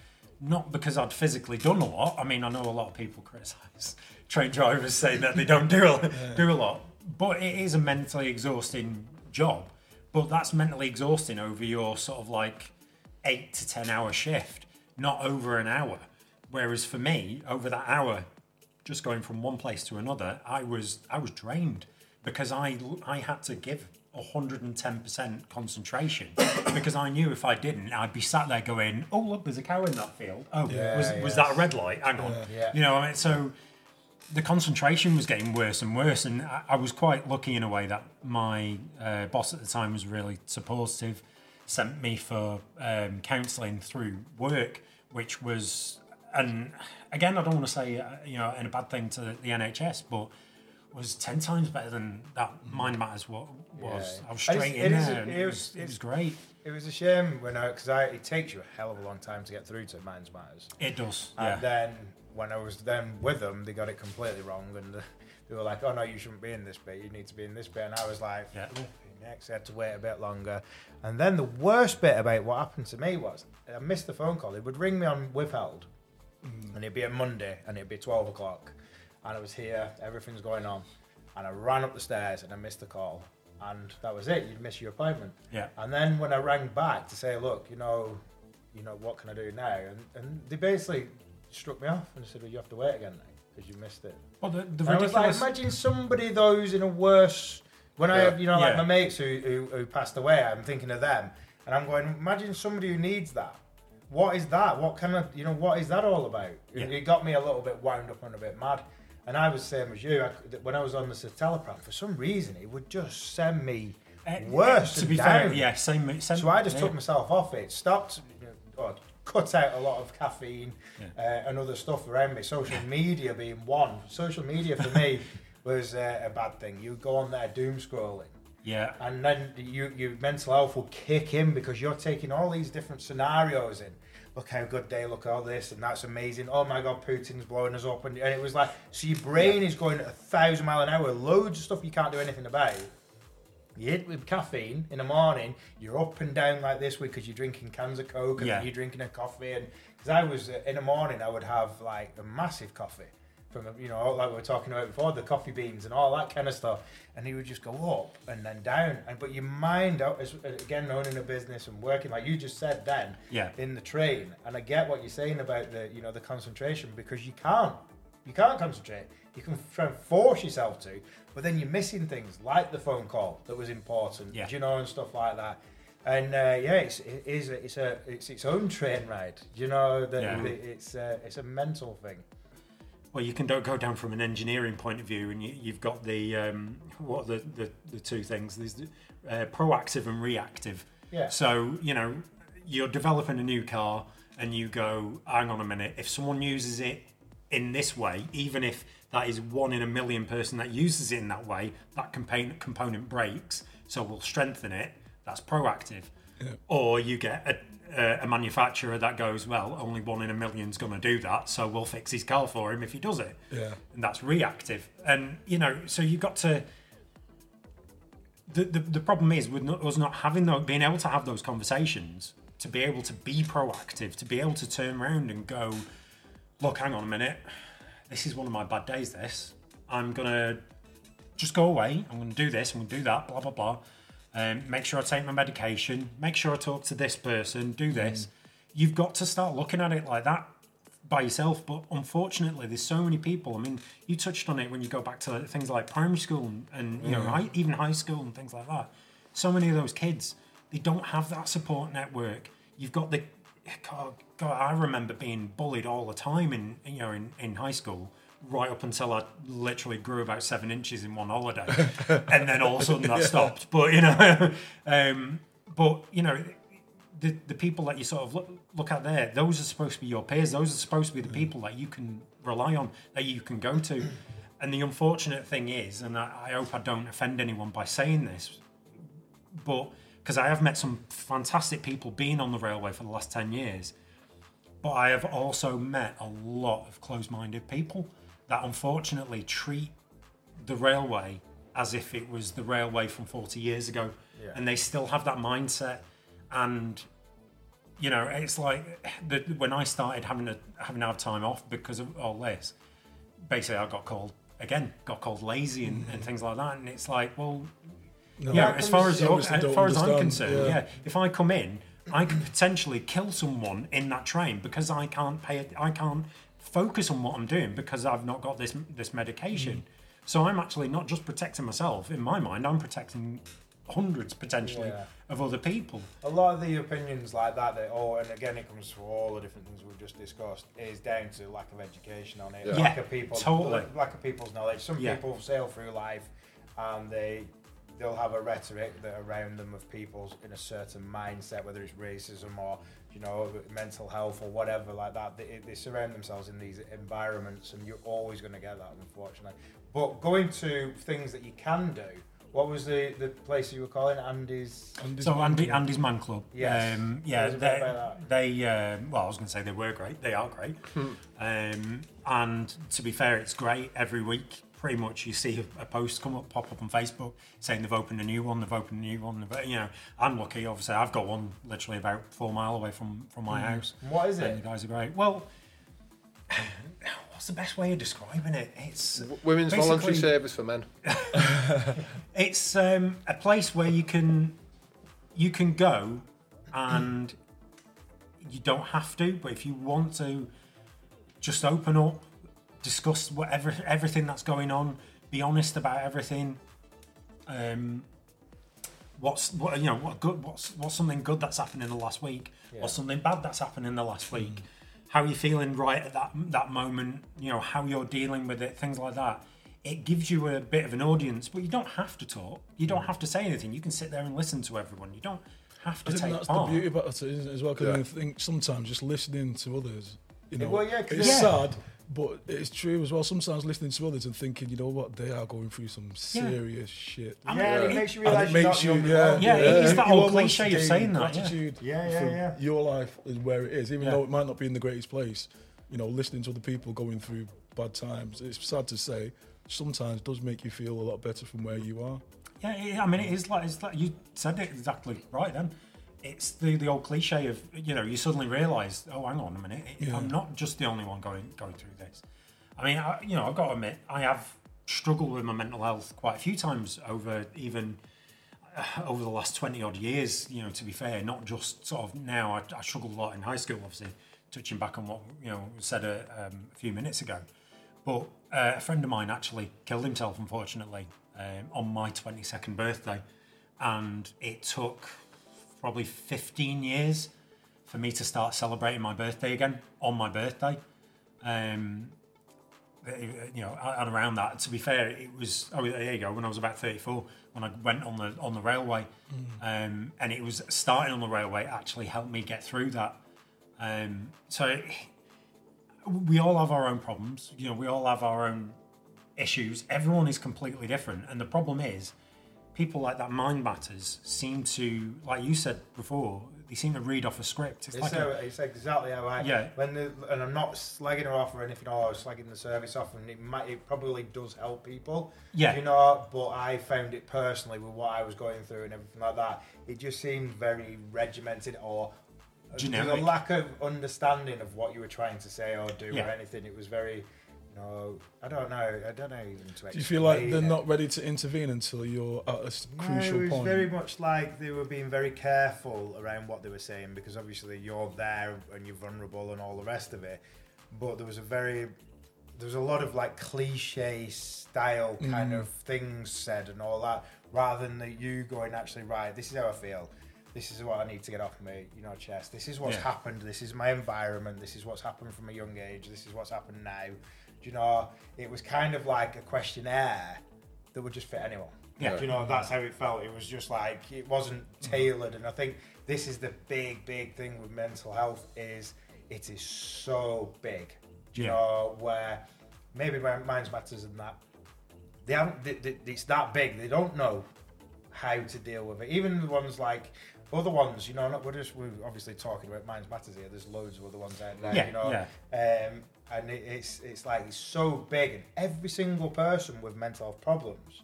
Not because I'd physically done a lot. I mean, I know a lot of people criticise train drivers saying that they don't do a, do a lot, but it is a mentally exhausting job. But that's mentally exhausting over your sort of like eight to 10 hour shift, not over an hour. Whereas for me, over that hour, just going from one place to another, I was I was drained because I I had to give 110% concentration because I knew if I didn't, I'd be sat there going, "Oh look, there's a cow in that field. Oh, Yeah, was, was that a red light? Hang on, Yeah. you know." I mean, so the concentration was getting worse and worse, and I, I was quite lucky in a way that my uh, boss at the time was really supportive, sent me for um, counselling through work, which was, and again, I don't want to say uh, you know in a bad thing to the NHS, but was ten times better than that Mind Matters what was. Yeah. I was straight in there. a- it it, was- was, it was great. It was a shame when I because it takes you a hell of a long time to get through to Minds Matters. It does. And Yeah. then when I was then with them, they got it completely wrong, and they were like, "Oh no, you shouldn't be in this bit. You need to be in this bit." And I was like, Yeah. "Next, I had to wait a bit longer." And then the worst bit about what happened to me was I missed the phone call. It would ring me on withheld, hmm. and it'd be a Monday, and it'd be twelve o'clock, and I was here, everything's going on, and I ran up the stairs and I missed the call, and that was it. You'd miss your appointment. Yeah. And then when I rang back to say, look, you know, you know, what can I do now? And, and they basically struck me off and said, well, you have to wait again because you missed it. Well, the, the And I was like, imagine somebody those in a worse. When I Yeah. have, you know, like Yeah. my mates who, who who passed away, I'm thinking of them, and I'm going, imagine somebody who needs that. What is that? What kind of, you know, what is that all about? It, Yeah. it got me a little bit wound up and a bit mad. And I was same as you. I, when I was on the citalopram, for some reason, it would just send me Uh, worse. To be down. fair, yeah, same. same So I just yeah. took myself off it, stopped, or cut out a lot of caffeine Yeah. uh, and other stuff around me. Social media being one. Social media for me was uh, a bad thing. You go on there doom scrolling, Yeah. and then you, your mental health will kick in because you're taking all these different scenarios in. Look how good they look, all this, and that's amazing. Oh my God, Putin's blowing us up. And, and it was like, so your brain is going at a thousand mile an hour, loads of stuff you can't do anything about. You hit with caffeine in the morning, you're up and down like this because you're drinking cans of Coke and Yeah. you're drinking a coffee. And because I was uh, in the morning, I would have like a massive coffee from, you know, like we were talking about before, the coffee beans and all that kind of stuff. And he would just go up and then down. And But your mind, uh, again, owning a business and working, like you just said then, Yeah. in the train. And I get what you're saying about the, you know, the concentration because you can't. You can't concentrate. You can try and force yourself to, but then you're missing things like the phone call that was important, Yeah. you know, and stuff like that. And uh, yeah, it's it is a, it's a it's its own train ride. You know that Yeah. it's a, it's a mental thing. Well, you can go down from an engineering point of view, and you, you've got the um, what are the, the the two things. There's the, uh, proactive and reactive. Yeah. So you know, you're developing a new car, and you go, hang on a minute. If someone uses it in this way, even if that is one in a million person that uses it in that way, that component component breaks. So we'll strengthen it. That's proactive. Or you get a, a, a manufacturer that goes, well, only one in a million's going to do that, so we'll fix his car for him if he does it. Yeah. And that's reactive. And, you know, so you've got to. The, the, the problem is with not, us not having those, being able to have those conversations, to be able to be proactive, to be able to turn around and go, look, hang on a minute, this is one of my bad days. This I'm gonna just go away. I'm gonna do this. I'm gonna do that. Blah blah blah. Um, make sure I take my medication. Make sure I talk to this person. Do this. You've got to start looking at it like that by yourself. But unfortunately, there's so many people. I mean, you touched on it when you go back to things like primary school and, and you know high, even high school and things like that. So many of those kids they don't have that support network. You've got the God, God, I remember being bullied all the time in you know in, in high school, right up until I literally grew about seven inches in one holiday, and then all of a sudden that stopped. But you know, um, but you know, the the people that you sort of look, look at there, those are supposed to be your peers. Those are supposed to be the people that you can rely on, that you can go to. And the unfortunate thing is, and I, I hope I don't offend anyone by saying this, but because I have met some fantastic people being on the railway for the last 10 years, but I have also met a lot of closed minded people that unfortunately treat the railway as if it was the railway from 40 years ago. Yeah. And they still have that mindset. And, you know, it's like the, when I started having to, having to have time off because of all this, basically I got called, again, got called lazy and, and mm-hmm. things like that. And it's like, well, No, yeah, as far as, as far as I'm concerned, yeah. If I come in, I could potentially kill someone in that train because I can't pay it. I can't focus on what I'm doing because I've not got this this medication. Mm. So I'm actually not just protecting myself. In my mind, I'm protecting hundreds potentially Yeah. of other people. A lot of the opinions like that, that oh, and again, it comes from all the different things we've just discussed, is down to lack of education on it, Yeah. lack Yeah, of people, totally. lack of people's knowledge. Some Yeah. people sail through life, and they they'll have a rhetoric that around them of people in a certain mindset, whether it's racism or you know mental health or whatever like that. They, they surround themselves in these environments, and you're always going to get that, unfortunately. But going to things that you can do. What was the, the place you were calling? Andy's. And So this- Andy, Andy's Man Club. Yes. Um, Tell yeah, us a bit they, about they um, well, I was going to say they were great. They are great. um, and to be fair, it's great every week. Pretty much, you see a, a post come up, pop up on Facebook saying they've opened a new one. They've opened a new one. they've- You know, I'm lucky. Obviously, I've got one literally about four mile away from from my house. What is And it? the guys are great. Well, what's the best way of describing it? It's W- Women's voluntary service for men. it's um, a place where you can you can go and you don't have to but if you want to just open up discuss whatever everything that's going on be honest about everything um what's what you know what good what's what's something good that's happened in the last week or something bad that's happened in the last week how are you feeling right at that that moment you know how you're dealing with it things like that. It gives you a bit of an audience but you don't have to talk. You don't have to say anything. You can sit there and listen to everyone. You don't have to I think take that's part. the beauty about it, isn't it, as well? Because Yeah. I think sometimes just listening to others, you know, Well, yeah, 'cause it's Yeah. sad, but it's true as well. Sometimes listening to others and thinking, you know what, they are going through some Yeah. serious shit. I mean, Yeah, it- it makes you realise it you're makes not you, the yeah. Yeah, it is that You old almost cliche of gain saying that, yeah. Gratitude Yeah, yeah, for yeah. Your life is where it is, even Yeah. though it might not be in the greatest place. You know, listening to other people going through bad times. It's sad to say, sometimes does make you feel a lot better from where you are. Yeah, I mean, it is like it's like you said it exactly right. Then it's the the old cliche of you know you suddenly realise, oh, hang on a minute, Yeah. I'm not just the only one going going through this. I mean, I, you know, I've got to admit, I have struggled with my mental health quite a few times over even uh, over the last twenty odd years. You know, to be fair, not just sort of now. I, I struggled a lot in high school, obviously. Touching back on what you know was said a, um, a few minutes ago, but uh, a friend of mine actually killed himself, unfortunately, um, on my 22nd birthday. And it took probably 15 years for me to start celebrating my birthday again on my birthday. Um, uh, you know, and around that, to be fair, it was, oh, there you go, when I was about 34, when I went on the on the railway. Um, and it was starting on the railway actually helped me get through that. Um, so we all have our own problems. You know, we all have our own issues. Everyone is completely different, and the problem is, people like that mind matters seem to, like you said before, they seem to read off a script. It's, It's, like a, it's exactly how I. Yeah. When the, and I'm not slagging her off or anything, or slagging the service off, and it might, it probably does help people. Yeah. You know, but I found it personally with what I was going through and everything like that. It just seemed very regimented or. Generic. The lack of understanding of what you were trying to say or do Yeah. or anything. It was very, know, I don't know. I don't know even to Do you feel like they're it. not ready to intervene until you're at a No, crucial it was point? very much like they were being very careful around what they were saying because obviously you're there and you're vulnerable and all the rest of it. But there was a very, there was a lot of like cliche style kind Mm. of things said and all that, rather than the, you going actually right. This is how I feel. this is what I need to get off me, you know chest. This is what's Yeah. happened. This is my environment. This is what's happened from a young age. This is what's happened now. Do you know? It was kind of like a questionnaire that would just fit anyone. Yeah. Do you know? That's how it felt. It was just like it wasn't tailored. And I think this is the big, big thing with mental health is it is so big. Do you Yeah. know where maybe my minds matters and that they haven't. They, they, it's that big. They don't know how to deal with it. Even the ones like other ones, you know, not, we're just we're obviously talking about Minds Matters here. There's loads of other ones out there, Yeah, you know. Um, and it, it's it's like it's so big, and every single person with mental health problems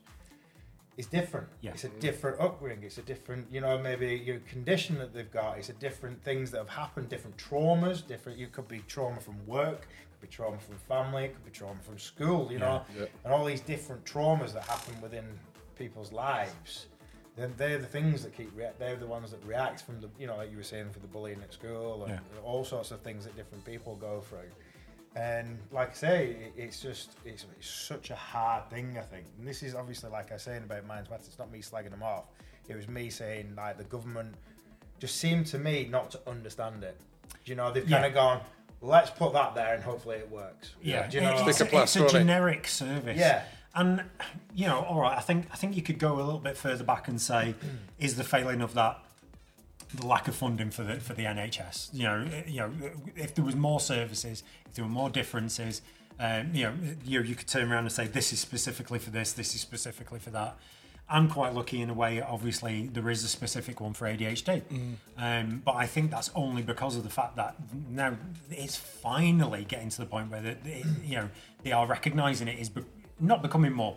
is different. Yeah. It's a different upbringing. It's a different, you know, maybe your condition that they've got. It's a different things that have happened, different traumas. Different. You could be trauma from work, could be trauma from family, could be trauma from school. You know, Yeah. and all these different traumas that happen within people's lives. Then they're the things that keep. Rea- they're the ones that react from the, you know, like you were saying, for the bullying at school and all sorts of things that different people go through. And like I say, it- it's just it's, it's such a hard thing. I think, and this is obviously like I was saying about Minds Matter. It's not me slagging them off. It was me saying like the government just seemed to me not to understand it. You know, they've kind of gone, let's put that there and hopefully it works. Yeah, Do you know? it's, Stick a it's a on it. generic service. Yeah. and you know, all right. I think I think you could go a little bit further back and say, mm. is the failing of that the lack of funding for the for the NHS? You know, eh, you know, if there was more services, if there were more differences, um, you know, you you could turn around and say this is specifically for this, this is specifically for that. I'm quite lucky in a way. Obviously, there is a specific one for ADHD, um, but I think that's only because of the fact that now it's finally getting to the point where the, the- you know they are recognising it is be- not becoming more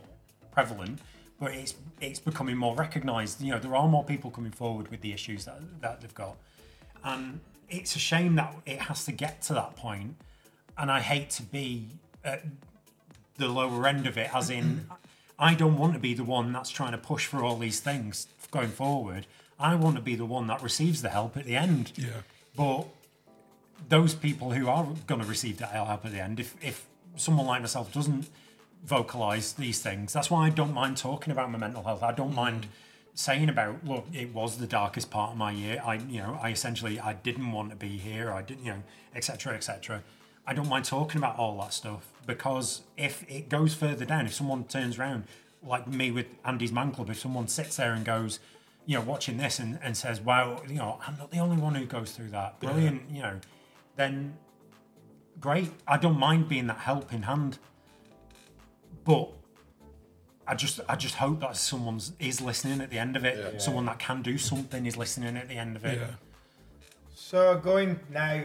prevalent, but it's it's becoming more recognised. You know, there are more people coming forward with the issues that that they've got, and it's a shame that it has to get to that point. And I hate to be at the lower end of it, as in, I don't want to be the one that's trying to push for all these things going forward. I want to be the one that receives the help at the end. Yeah. But those people who are going to receive that help at the end, if, if someone like myself doesn't vocalize these things, that's why I don't mind talking about my mental health. I don't mind saying about, look, it was the darkest part of my year. I, you know, I essentially, I didn't want to be here. I didn't, you know, etc., etc. I don't mind talking about all that stuff because if it goes further down, if someone turns around, like me with Andy's Man Club, if someone sits there and goes, you know, watching this and, and says, wow, you know, I'm not the only one who goes through that. Brilliant, you know, then great. I don't mind being that helping hand. But I just I just hope that someone's is listening at the end of it. Someone that can do something is listening at the end of it. Yeah. So going now,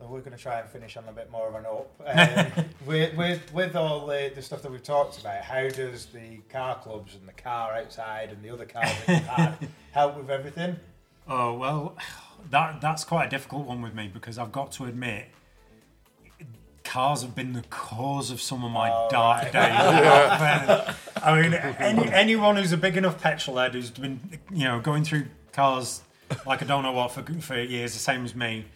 we're going to try and finish on a bit more of an up. Um, with, with with all the, the stuff that we've talked about, how does the car clubs and the car outside and the other cars that you've had help with everything? Oh well, that that's quite a difficult one with me because I've got to admit, cars have been the cause of some of my dark right. days. I mean, any, anyone who's a big enough petrol head who's been, you know, going through cars like I don't know what for for years, the same as me,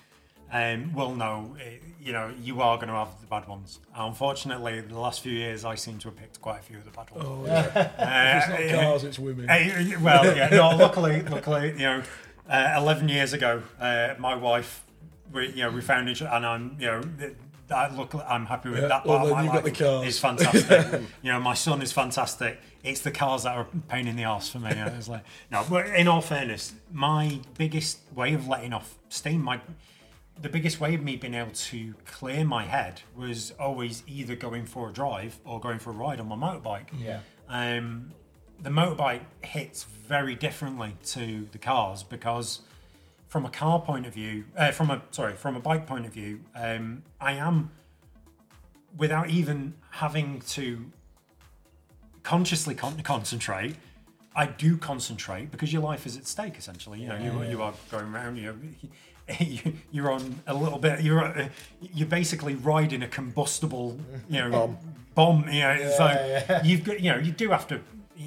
um, will know. eh, You know, you are going to have the bad ones. Unfortunately, the last few years, I seem to have picked quite a few of the bad ones. Oh, yeah. Uh, it's not eh, cars, it's women. Hey, well, yeah, no. Luckily, luckily, you know, uh, eleven years ago, uh, my wife, we, you know, we found each, other, and I'm, you know, that look, I'm happy with Yeah, that well, part then of you've my got the life. It's fantastic. you know, my son is fantastic. It's the cars that are a pain in the ass for me. I was like, no, but in all fairness, my biggest way of letting off steam, my the biggest way of me being able to clear my head was always either going for a drive or going for a ride on my motorbike. Yeah. Um, the motorbike hits very differently to the cars because, from a car point of view, uh, from a sorry, from a bike point of view, um, I am without even having to consciously con- concentrate. I do concentrate because your life is at stake. Essentially, you know, you, you are going around. You know, you, you're on a little bit. You're uh, you're basically riding a combustible, you know, bomb. bomb you know, so you've got you know you do have to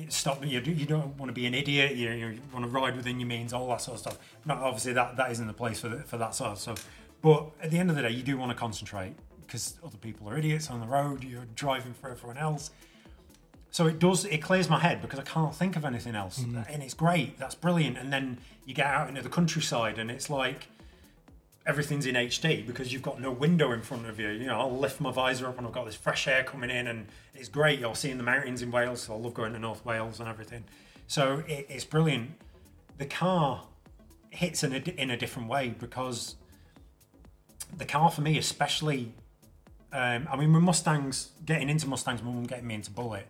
stop. You you don't want to be an idiot. You, you want to ride within your means, all that sort of stuff. Not obviously that that isn't the place for the, for that sort of stuff. But at the end of the day, you do want to concentrate because other people are idiots on the road. You're driving for everyone else. So it does it clears my head because I can't think of anything else, Mm. and it's great. That's brilliant. And then you get out into the countryside, and it's like everything's in HD because you've got no window in front of you. You know, I'll lift my visor up and I've got this fresh air coming in, and it's great. You're seeing the mountains in Wales, so I love going to North Wales and everything. So it, it's brilliant. The car hits in a, in a different way because the car for me, especially, um, I mean, with Mustangs, getting into Mustangs my mum getting me into Bullitt.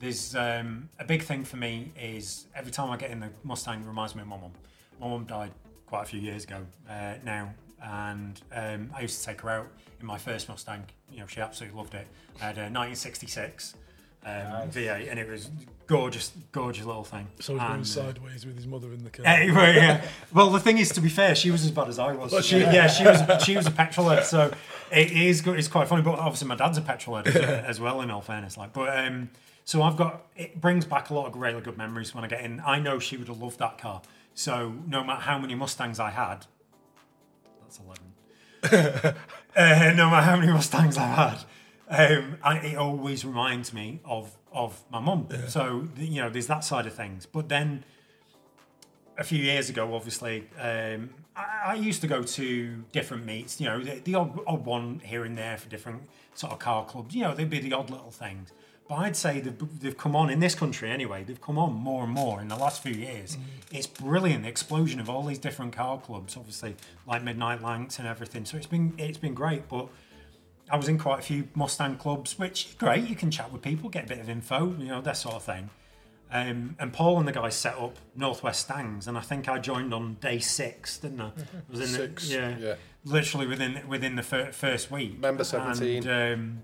There's um, a big thing for me is every time I get in the Mustang, it reminds me of my mum. My mum died quite a few years ago uh, now, and um, I used to take her out in my first Mustang. You know, she absolutely loved it. I had a 1966 um, V8, and it was gorgeous, gorgeous little thing. So he's going uh, sideways with his mother in the car. Anyway, yeah. Well, the thing is, to be fair, she was as bad as I was. she? yeah, she was. She was a petrol head, so it is. It's quite funny. But obviously, my dad's a petrol head as, as well. In all fairness, like, but um, so I've got. It brings back a lot of really good memories when I get in. I know she would have loved that car. So no matter how many Mustangs I had, that's eleven. uh, no matter how many Mustangs I've had, um, I, it always reminds me of of my mum. So you know, there's that side of things. But then a few years ago, obviously, um, I, I used to go to different meets. You know, the, the odd, odd one here and there for different sort of car clubs. You know, there'd be the odd little things. But I'd say they've, they've come on in this country anyway. They've come on more and more in the last few years. It's brilliant, the explosion of all these different car clubs. Obviously, like Midnight Lancs and everything. So it's been it's been great. But I was in quite a few Mustang clubs, which is great. You can chat with people, get a bit of info, you know, that sort of thing. Um, and Paul and the guys set up Northwest Stangs, and I think I joined on day six, didn't I? I was in Six, the, yeah, yeah. literally within within the fir- first week. Member 17. And, um,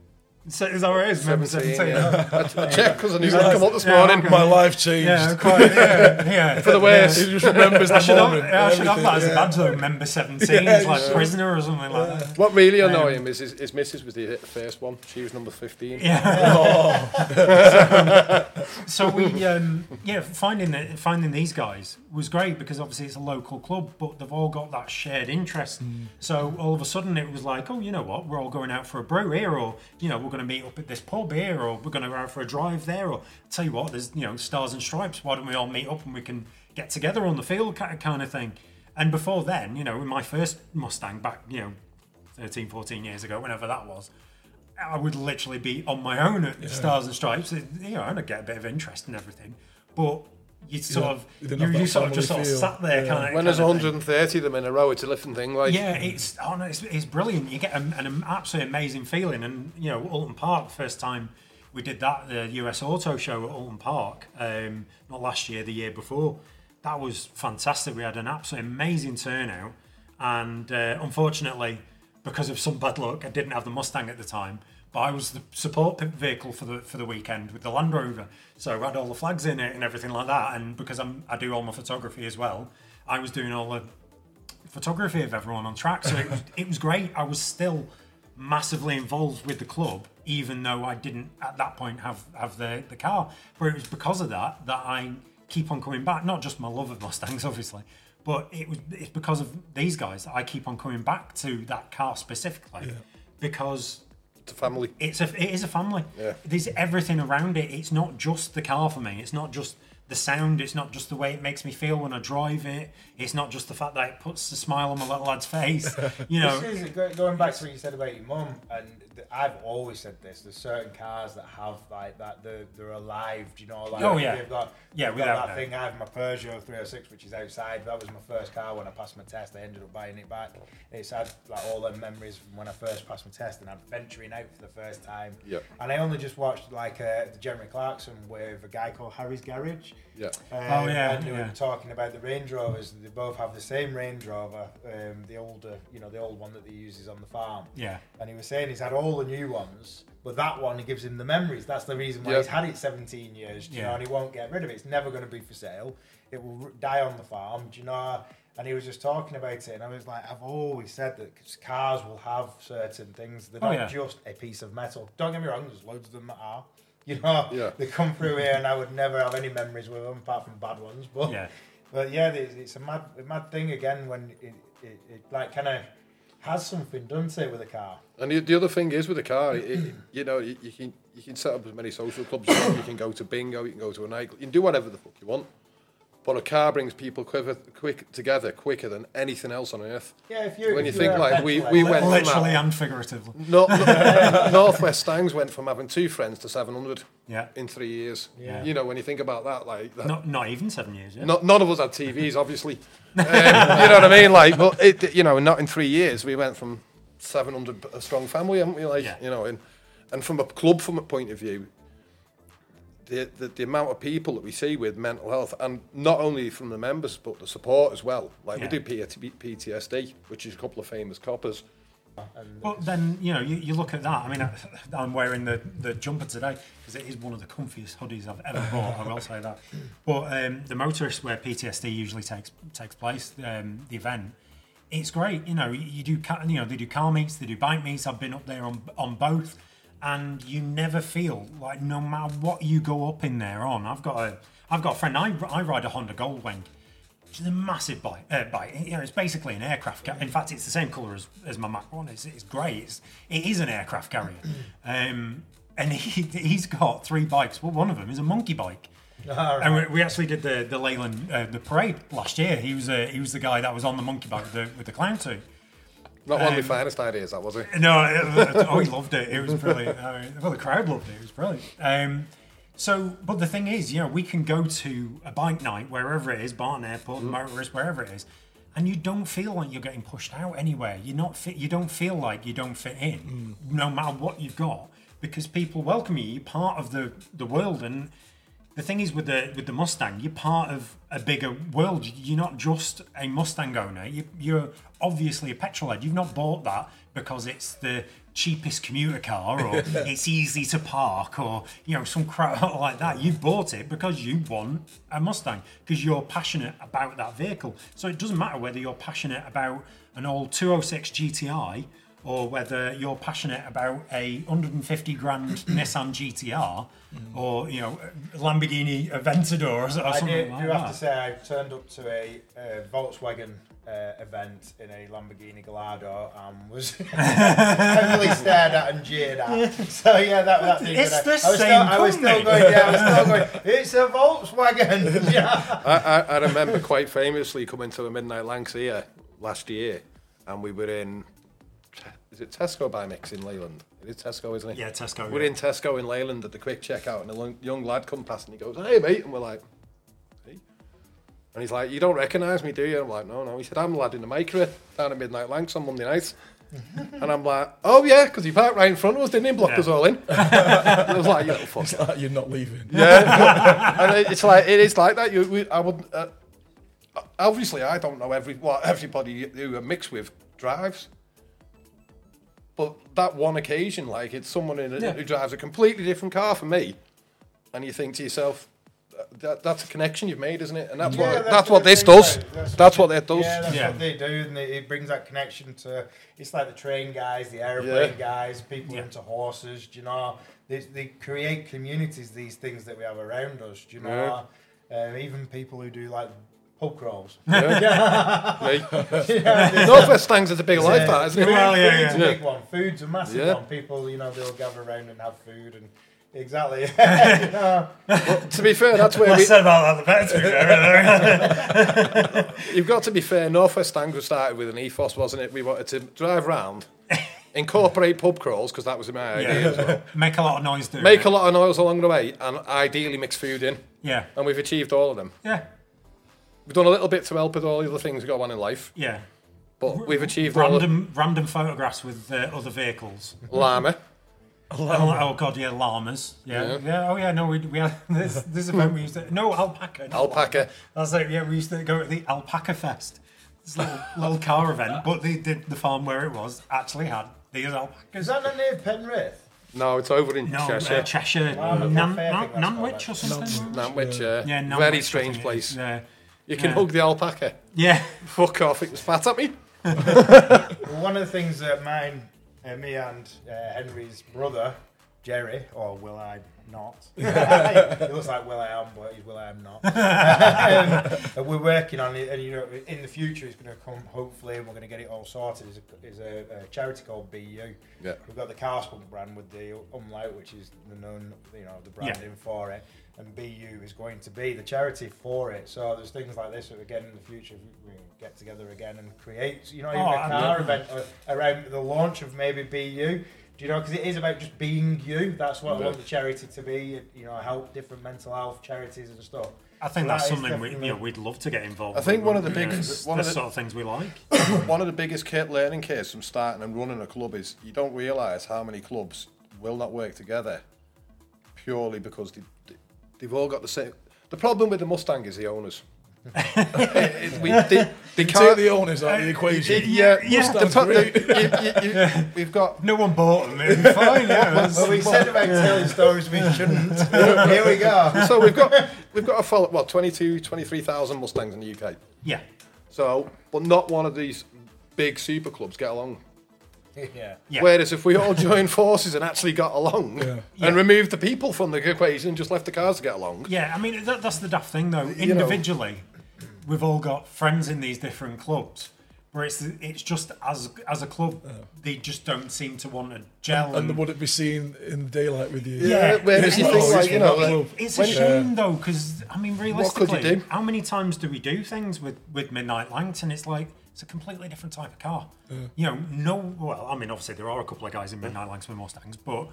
so is that what it is? Member 17. yeah. I, I checked because I knew they'd come up this morning. My life changed. Yeah, quite. Yeah, yeah. For the worst. He just remembers I the should, have, moment. I should have everything. that as a badge though. Member 17 Yeah, is like you prisoner or something like that. What really annoyed him is his, his missus was the first one. She was number 15. Yeah. so we um, yeah finding that finding these guys was great because obviously it's a local club but they've all got that shared interest so all of a sudden it was like oh you know what we're all going out for a brew here or you know we're going to meet up at this pub here or we're going to go out for a drive there or tell you what there's you know stars and stripes. Why don't we all meet up and we can get together on the field kind of thing? And before then you know in my first mustang back you know 13 14 years ago whenever that was I would literally be on my own at Stars and Stripes, you know, and I'd get a bit of interest and everything. But you sort don't- of, you you, have you that sort of just sort family of sat there, Yeah. kind of. When there's 130 of them in a row, it's a different thing. Like, Yeah, it's oh no, it's, it's brilliant. You get an, an absolutely amazing feeling, and you know, Oulton Park. First time we did that, the US Auto Show at Oulton Park, um, not last year, the year before. That was fantastic. We had an absolutely amazing turnout, and uh, unfortunately, because of some bad luck, I didn't have the Mustang at the time. But I was the support vehicle for the for the weekend with the Land Rover, so I had all the flags in it and everything like that. And because I'm I do all my photography as well, I was doing all the photography of everyone on track. So it was, it was great. I was still massively involved with the club, even though I didn't at that point have have the the car. But it was because of that that I keep on coming back. Not just my love of Mustangs, obviously, but it was it's because of these guys that I keep on coming back to that car specifically because it's a family. it's a it is a family. Yeah. There's everything around it. It's not just the car for me. It's not just the sound. It's not just the way it makes me feel when I drive it. It's not just the fact that it puts a smile on my little lad's face. You know. This is go- going back to what you said about your mum, and th- I've always said this. There's certain cars that have like that. They're, they're alive. Do you know? Like Oh, yeah. They've got, Yeah, they've got without that thing. I have my Peugeot 306, which is outside. That was my first car when I passed my test. I ended up buying it back. It's had like all the memories from when I first passed my test, and I'm venturing out for the first time. Yeah. And I only just watched like uh, the Jeremy Clarkson with a guy called Harry's Garage. Yeah. Um, Oh, yeah, and they yeah. were talking about the Range Rovers. They both have the same Range Rover, um, the older, you know, the old one that he uses on the farm. Yeah. And he was saying he's had all the new ones, but that one gives him the memories. That's the reason why Yeah. he's had it 17 years. Do you Yeah. know, and he won't get rid of it. It's never going to be for sale. It will die on the farm. Do you know? And he was just talking about it, and I was like, I've always said that cars will have certain things. They're Oh, not yeah. just a piece of metal. Don't get me wrong. There's loads of them that are. You know, Yeah. they come through here, and I would never have any memories with them apart from bad ones. But Yeah. but yeah, it's, it's a mad, a mad thing again when it, it, it like kind of has something to it with a car. And the, the other thing is with a car, it, you know, you, you can you can set up as many social clubs. You can go to bingo, you can go to a night, you can do whatever the fuck you want. But a car brings people quicker, quick together quicker than anything else on earth. Yeah, if you When you if think, like, we- we went- Literally and figuratively. North, Northwest Stangs went from having two friends to 700 Yeah. in three years. Yeah. You know, when you think about that, like, that, Not not even seven years. Yeah. not, none of us had TVs, obviously. um, you know what I mean? Like, but it, you know, not in three years, we went from 700 a strong family, haven't we? Like, Yeah. you know, and and from a club from a point of view, the, the the amount of people that we see with mental health, and not only from the members but the support as well. Like Yeah. we do PT, PTSD, which is a couple of famous coppers. But then you know you, you look at that. I mean, I, I'm wearing the, the jumper today because it is one of the comfiest hoodies I've ever bought. I will say that. But um, the motorist where PTSD usually takes takes place, um, the event, it's great. You know, you do you know they do car meets, they do bike meets. I've been up there on on both, and you never feel like no matter what you go up in there on. I've got a I've got a friend. I, I ride a Honda Goldwing which is a massive bike. Uh, bike. You know, it's basically an aircraft. Ca- in fact, it's the same colour as, as my Mach One. It's, it's grey. It's, it is an aircraft carrier. Um, and he, he's got three bikes. Well, one of them is a monkey bike. And we, we actually did the the Leyland uh, the parade last year. He was uh, he was the guy that was on the monkey bike with the, with the clown suit. Not one of Um, my finest ideas, that was it. No, it, oh, he loved it. It was brilliant. I mean, well, the crowd loved it. It was brilliant. Um, so, but the thing is, you know, we can go to a bike night wherever it is, Barton Airport, Motorist, wherever it is, and you don't feel like you're getting pushed out anywhere. You're not fit. You don't feel like you don't fit in, no matter what you've got, because people welcome you. You're part of the the world, and the thing is with the with the Mustang, you're part of a bigger world. You're not just a Mustang owner. You, you're obviously a petrol head. You've not bought that because it's the cheapest commuter car or it's easy to park or you know some crap like that. You've bought it because you want a Mustang because you're passionate about that vehicle. So it doesn't matter whether you're passionate about an old 206 GTI or whether you're passionate about a 150 grand Nissan GTR or you know Lamborghini Aventador or, or I something do, like do that. have to say I turned up to a uh, Volkswagen uh, event in a Lamborghini Gallardo and was heavily stared at and jeered at. So yeah, that that thing. It's I, the I was still, same I was still going. Yeah, I was still going. It's a Volkswagen. yeah. I, I, I remember quite famously coming to a Midnight Lancs here last year, and we were in, is it Tesco by Mix in Leyland? It is Tesco, isn't it? Yeah, Tesco, We're yeah. in Tesco in Leyland at the quick checkout, and a lo- young lad come past and he goes, "Hey mate," and we're like, "Hey," and he's like, "You don't recognise me, do you?" I'm like, "No, no." He said, "I'm a lad in the micro down at Midnight Lancs on Monday nights." and I'm like, "Oh yeah," because he parked right in front of us, didn't he? Blocked Yeah. us all in. I was like, "You little fuck." You're not leaving. Yeah, and it- it's like it is like that. You, we, I would uh, obviously I don't know every what everybody who I mix with drives, but that one occasion, like it's someone in a, Yeah. who drives a completely different car from me, and you think to yourself, that, that's a connection you've made, isn't it? And that's Yeah, what that's that's, what what this does. out. That's, what that does. Yeah, that's Yeah. what they do, and it, it brings that connection to. It's like the train guys, the aeroplane Yeah. guys, people Yeah. into horses. Do you know? They, they create communities. These things that we have around us. Do you know? Um, even people who do like pub crawls. Right? Yeah, Northwest Stangs is a big life, that isn't it? Well, yeah, food's a big one. Food's a massive Yeah. one. People, you know, they'll gather around and have food and exactly. Know, To be fair, that's where Less we, said about that, the better. to be fair. You've got to be fair. Northwest was started with an ethos, wasn't it? We wanted to drive around, incorporate pub crawls because that was my idea. as well. Make a lot of noise, Make it. a lot of noise along the way, and ideally mix food in. Yeah, And we've achieved all of them. yeah, We've done a little bit to help with all the other things that got on in life, yeah. but we've achieved all of Random, random photographs with uh, other vehicles. Llama. Oh, oh god, yeah, llamas. Yeah, Yeah. yeah. Oh yeah, no, we we had this this event we used to no alpaca. not Alpaca. That's it. Yeah, we used to go to the Alpaca Fest. This little little car event, but the, the the farm where it was actually had these is that not near Penrith? No, it's over in No, Cheshire. uh, Cheshire, Llama Nan, Nan, Nanwich or something. Nantwich, uh, Yeah, Nanwich, very I strange think place. Yeah, You can Yeah. hug the alpaca. yeah. Fuck off, it was fat at me. Well, one of the things that mine, uh, me and uh, Henry's brother Jerry, or will I not? it looks like Will I am, but he's Will I am not. um, and we're working on it, and you know, in the future, it's going to come. Hopefully, and we're going to get it all sorted. Is a, is a, a charity called BU. Yeah. We've got the Carspunk brand with the umlaut, which is the known, you know, the branding for it. And BU is going to be the charity for it. So there's things like this that again in the future we can get together again and create, you know, even Oh, a I'm car event uh, around the launch of maybe BU. Do you know? Because it is about just being you. That's what I want the charity to be. You know, help different mental health charities and stuff. I think So that's that is something we, definitely- you know, we'd love to get involved. I think with, one of the you know, biggest- it's one the of the- sort of things we like. One of the biggest ca- learning curves from starting and running a club is you don't realise how many clubs will not work together purely because they, they've all got the same. The problem with the Mustang is the owners. It- it- we, they, they Take can't. the owners out of the equation. yeah, Yeah. the Mustang's the- you- you- you- we've got No one bought them. It'd be fine. Yeah, that's- Well, we said about telling stories we shouldn't. Here we go. so we've got we've got a follow what 22 23,000 Mustangs in the UK. yeah. So, but not one of these big super clubs get along. Yeah. Yeah. Whereas if we all joined forces and actually got along Yeah. Yeah. and removed the people from the equation and just left the cars to get along, Yeah, I mean that, that's the daft thing though. know. Individually, we've all got friends in these different clubs, where it's it's just as as a club, they just don't seem to want to gel. And would it be seen in daylight with you? Yeah. Whereas you Yeah. think Oh, like it's you know, like. It's a when- shame though, because I mean, could you realistically, do? how many times do we do things with with Midnight Langton? It's like it's a completely different type of car. You know, no. Well, I mean, obviously there are a couple of guys in Midnight Langton with Mustangs, but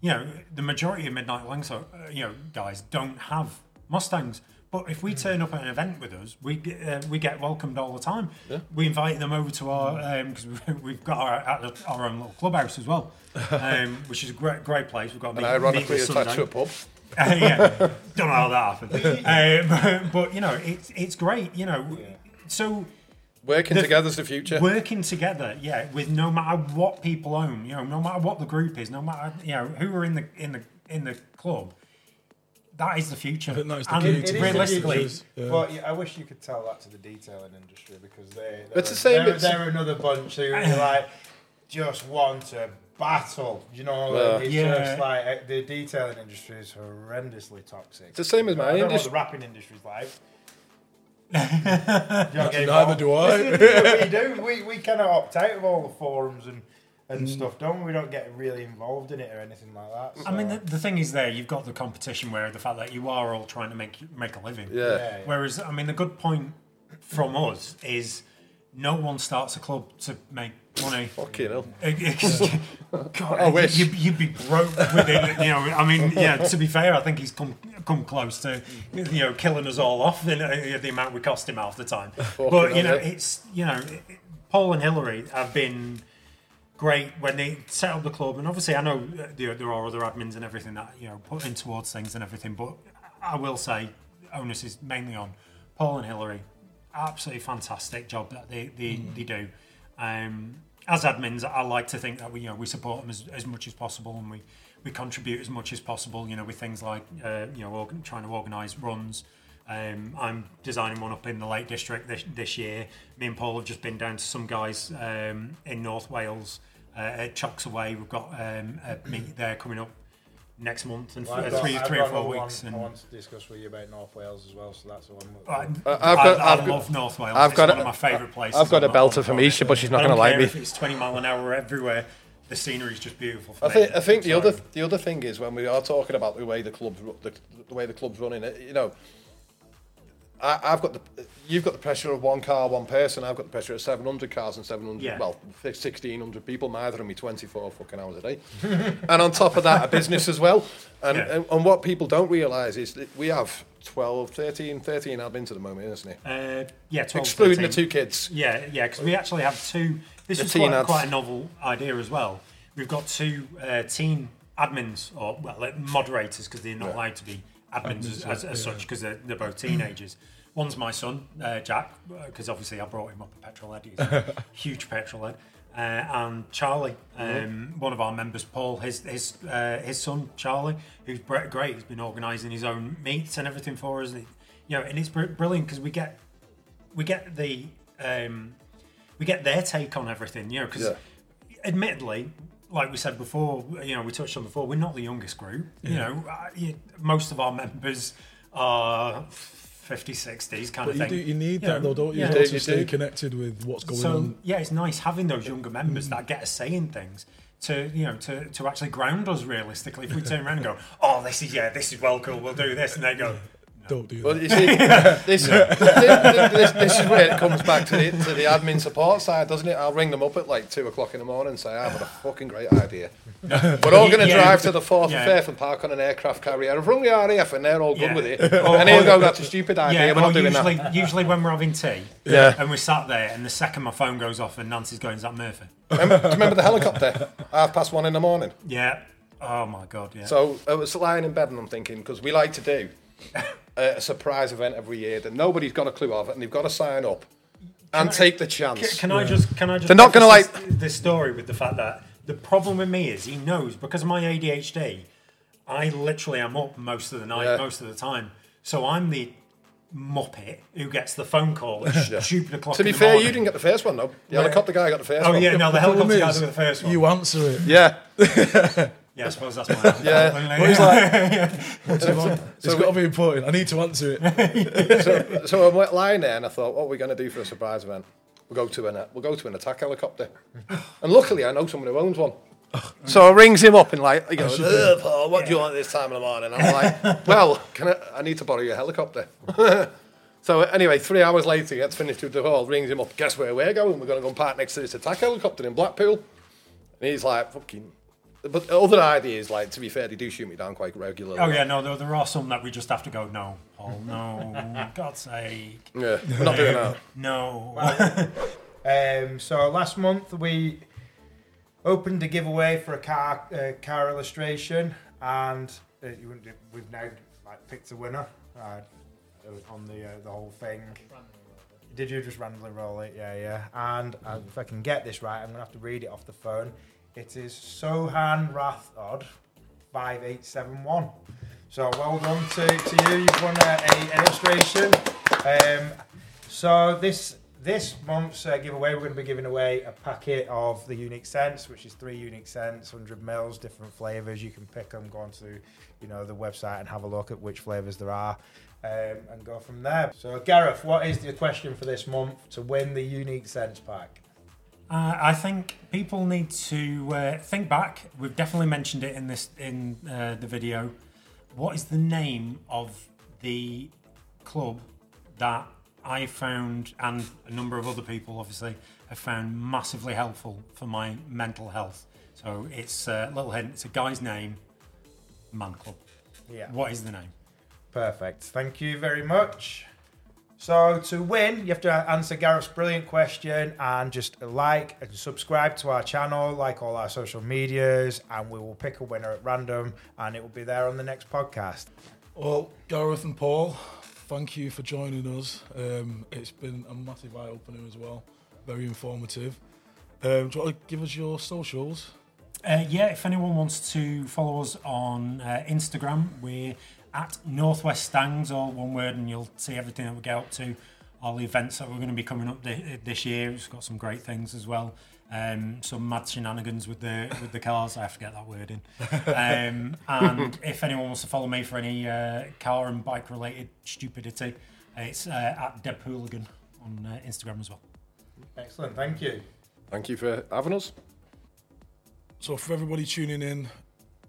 you know, the majority of Midnight Langton, uh, you know, guys don't have Mustangs. But if we turn up at an event with us, we get, uh, we get welcomed all the time. We invite them over to our because we've got our, our own little clubhouse as well, um, which is a great great place. We've got and meet- ironically meet this attached to a pub. Uh, yeah, don't know how that happened. uh, but, but you know, it's it's great. You know, so Working The- together's the future. working together, yeah, with no matter what people own, you know, no matter what the group is, no matter you know who are in the in the in the club, that is the future. I think that is the and key It is the realistically, future. Yeah. But yeah, I wish you could tell that to the detailing industry because they. They're, It's the same, They're, it's- they're another bunch who are like just want to battle. You know, Yeah. it's Yeah. just like uh, the detailing industry is horrendously toxic. It's the same as I my don't know what industry. the rapping industry's like. You don't get Neither do I. we do. We, we kind of opt out of all the forums and, and stuff, don't we? We don't get really involved in it or anything like that. I mean, the, the thing is, there you've got the competition where the fact that you are all trying to make make a living. Yeah. yeah, yeah. Whereas, I mean, the good point from us is no one starts a club to make money. Fucking hell. God, I wish. You'd, you'd be broke with it. You know, I mean, yeah. To be fair, I think he's come come close to you know killing us all off in uh, the amount we cost him half the time. But you know, hell, yeah. it's you know, it- it- Paul and Hillary have been great when they set up the club, and obviously I know there, there are other admins and everything that you know put in towards things and everything. But I will say, onus is mainly on Paul and Hillary. Absolutely fantastic job that they they, they do. Um, as admins, I like to think that we you know we support them as, as much as possible, and we, we contribute as much as possible. You know, with things like uh, you know organ, trying to organise runs. Um, I'm designing one up in the Lake District this, this year. Me and Paul have just been down to some guys um, in North Wales uh, at Chocks Away. We've got um, a meet there coming up next month and Well, I've got- three I've three or four weeks. One and I want to discuss with you about North Wales as well, so that's the one. I, Uh, I've got- I I've got- love North Wales. I've it's got one a- of my favourite places. I've got a the- belter on from the Isha, but she's not going to like me. If it's 20 mile an hour everywhere, the scenery is just beautiful. For I me. think I think the other the other thing is when we are talking about the way the clubs ru- the, the way the clubs running it, you know. I, I've got the, you've got the pressure of one car, one person. I've got the pressure of 700 cars and 700, Yeah. well, 1,600 people. Neither of me 24 fucking hours a day. and on top of that, a business as well. And, Yeah. and, and what people don't realise is that we have 12, 13, 13 admins at the moment, isn't it? Uh, yeah, 12, Excluding 13. the two kids. Yeah, yeah, because we actually have two. This is quite, ads. quite a novel idea as well. We've got two uh, teen admins, or well, like moderators, because they're not allowed to be admins, as, as, as such, because they're, they're both teenagers. One's my son, uh, Jack, because obviously I brought him up a petrol head. He's a huge petrol head. Uh, and Charlie, um, one of our members, Paul, his his uh, his son Charlie, who's great. He's been organising his own meets and everything for us. He- you know, and it's br- brilliant because we get we get the um, we get their take on everything. You know, because Yeah. admittedly, like we said before, you know, we touched on before, we're not the youngest group. You know, uh, you, most of our members are 50s, 60s kind But of you, thing. do, you need You that know, though, don't you? yeah. to You do, you stay do. connected with what's going so on. yeah, it's nice having those younger members that mm. get a say in things to you know to, to actually ground us realistically. If we turn around and go, oh, this is yeah, this is well cool, we'll do this, and they go, Don't do Well, that. you see, this, this, this is where it comes back to the, to the admin support side, doesn't it? I'll ring them up at like two o'clock in the morning and say, I've got a fucking great idea. We're all going to Yeah. drive to the 4th Yeah. and 5th and park on an aircraft carrier. I've rung the RAF and they're all good Yeah. with it. Or- and he'll go, that's a stupid idea, yeah. we're not doing usually, that. usually when we're having tea, Yeah. and we're sat there, and the second my phone goes off and Nancy's going, is that Murphy? Remember, do you remember the helicopter? Half past one in the morning. Yeah. Oh my god, yeah. So I was lying in bed and I'm thinking, because we like to do a, a surprise event every year that nobody's got a clue of it and they've got to sign up and take the chance. Can, can I just can I just They're not gonna like- this, this story with the fact that the problem with me is he knows because of my ADHD, I literally am up most of the night, Yeah. most of the time. So I'm the muppet who gets the phone call at stupid o'clock. to be in the fair, morning. you didn't get the first one though. The helicopter guy got the first Oh one. yeah, no, the The helicopter guy is, was the first one. You answer it. Yeah. yeah, I suppose that's my. Yeah. But he's like, what's it on? It's got to be important. I need to answer it. so, so I went lying there and I thought, what are we going to do for a surprise event? We'll go to an we'll go to an attack helicopter. And luckily, I know someone who owns one. So I rings him up and like he goes, "Ugh, uh, Paul, what do you want this time of the morning? I'm like, well, can I? I need to borrow your helicopter. so anyway, three hours later, he gets finished with the call, rings him up. Guess where we're going? We're going to go and park next to this attack helicopter in Blackpool. And he's like, fucking. But other ideas, like to be fair, they do shoot me down quite regularly. Oh yeah, no, there, there are some that we just have to go. No, Paul, no, God's sake, yeah, we're not doing that. no. Um, so last month we opened a giveaway for a car uh, car illustration, and uh, you wouldn't- we've now like picked a winner uh, on the uh, the whole thing. Did you just randomly roll it? Yeah, yeah. And uh, if I can get this right, I'm gonna have to read it off the phone. It is Sohan Rathod five eight seven one. So well done to, to you. You've won a, a illustration. Um, so this this month's uh, giveaway, we're going to be giving away a packet of the unique scents, which is three unique scents, 100 mils, different flavors. You can pick them, go onto you know the website and have a look at which flavors there are, um, and go from there. So Gareth, what is the question for this month to win the unique scents pack? Uh, I think people need to uh, think back. We've definitely mentioned it in this in uh, the video. What is the name of the club that I found, and a number of other people obviously have found massively helpful for my mental health? So it's a little hint. It's a guy's name, Man Club. Yeah. What is the name? Perfect. Thank you very much. So to win, you have to answer Gareth's brilliant question and just like and subscribe to our channel, like all our social medias, and we will pick a winner at random, and it will be there on the next podcast. Well, Gareth and Paul, thank you for joining us. Um, it's been a massive eye opener as well. Very informative. Um, do you want to give us your socials? Uh, yeah, if anyone wants to follow us on uh, Instagram, we're at Northwest Stangs, all one word, and you'll see everything that we get up to, all the events that we're going to be coming up this year. It's got some great things as well. Um, some mad shenanigans with the with the cars. I have to get that word in. Um, and if anyone wants to follow me for any uh, car and bike related stupidity, it's uh, at Deb Hooligan on uh, Instagram as well. Excellent. Thank you. Thank you for having us. So, for everybody tuning in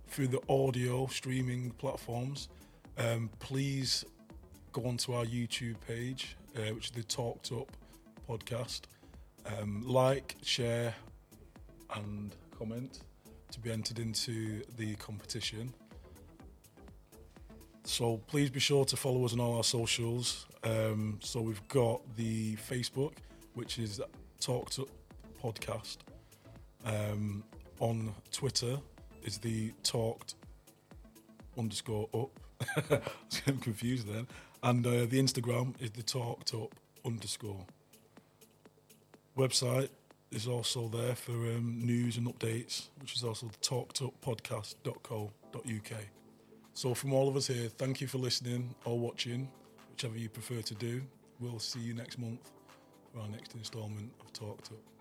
through the audio streaming platforms, um, please go onto our YouTube page, uh, which is the Torqued Up podcast. Um, like, share, and comment to be entered into the competition. So please be sure to follow us on all our socials. Um, so we've got the Facebook, which is Torqued Up Podcast. Um, on Twitter is the Torqued underscore up. I was getting confused then. And uh, the Instagram is the Torqued Up underscore. Website is also there for um, news and updates, which is also the torqueduppodcast.co.uk. So, from all of us here, thank you for listening or watching, whichever you prefer to do. We'll see you next month for our next instalment of Torqued Up.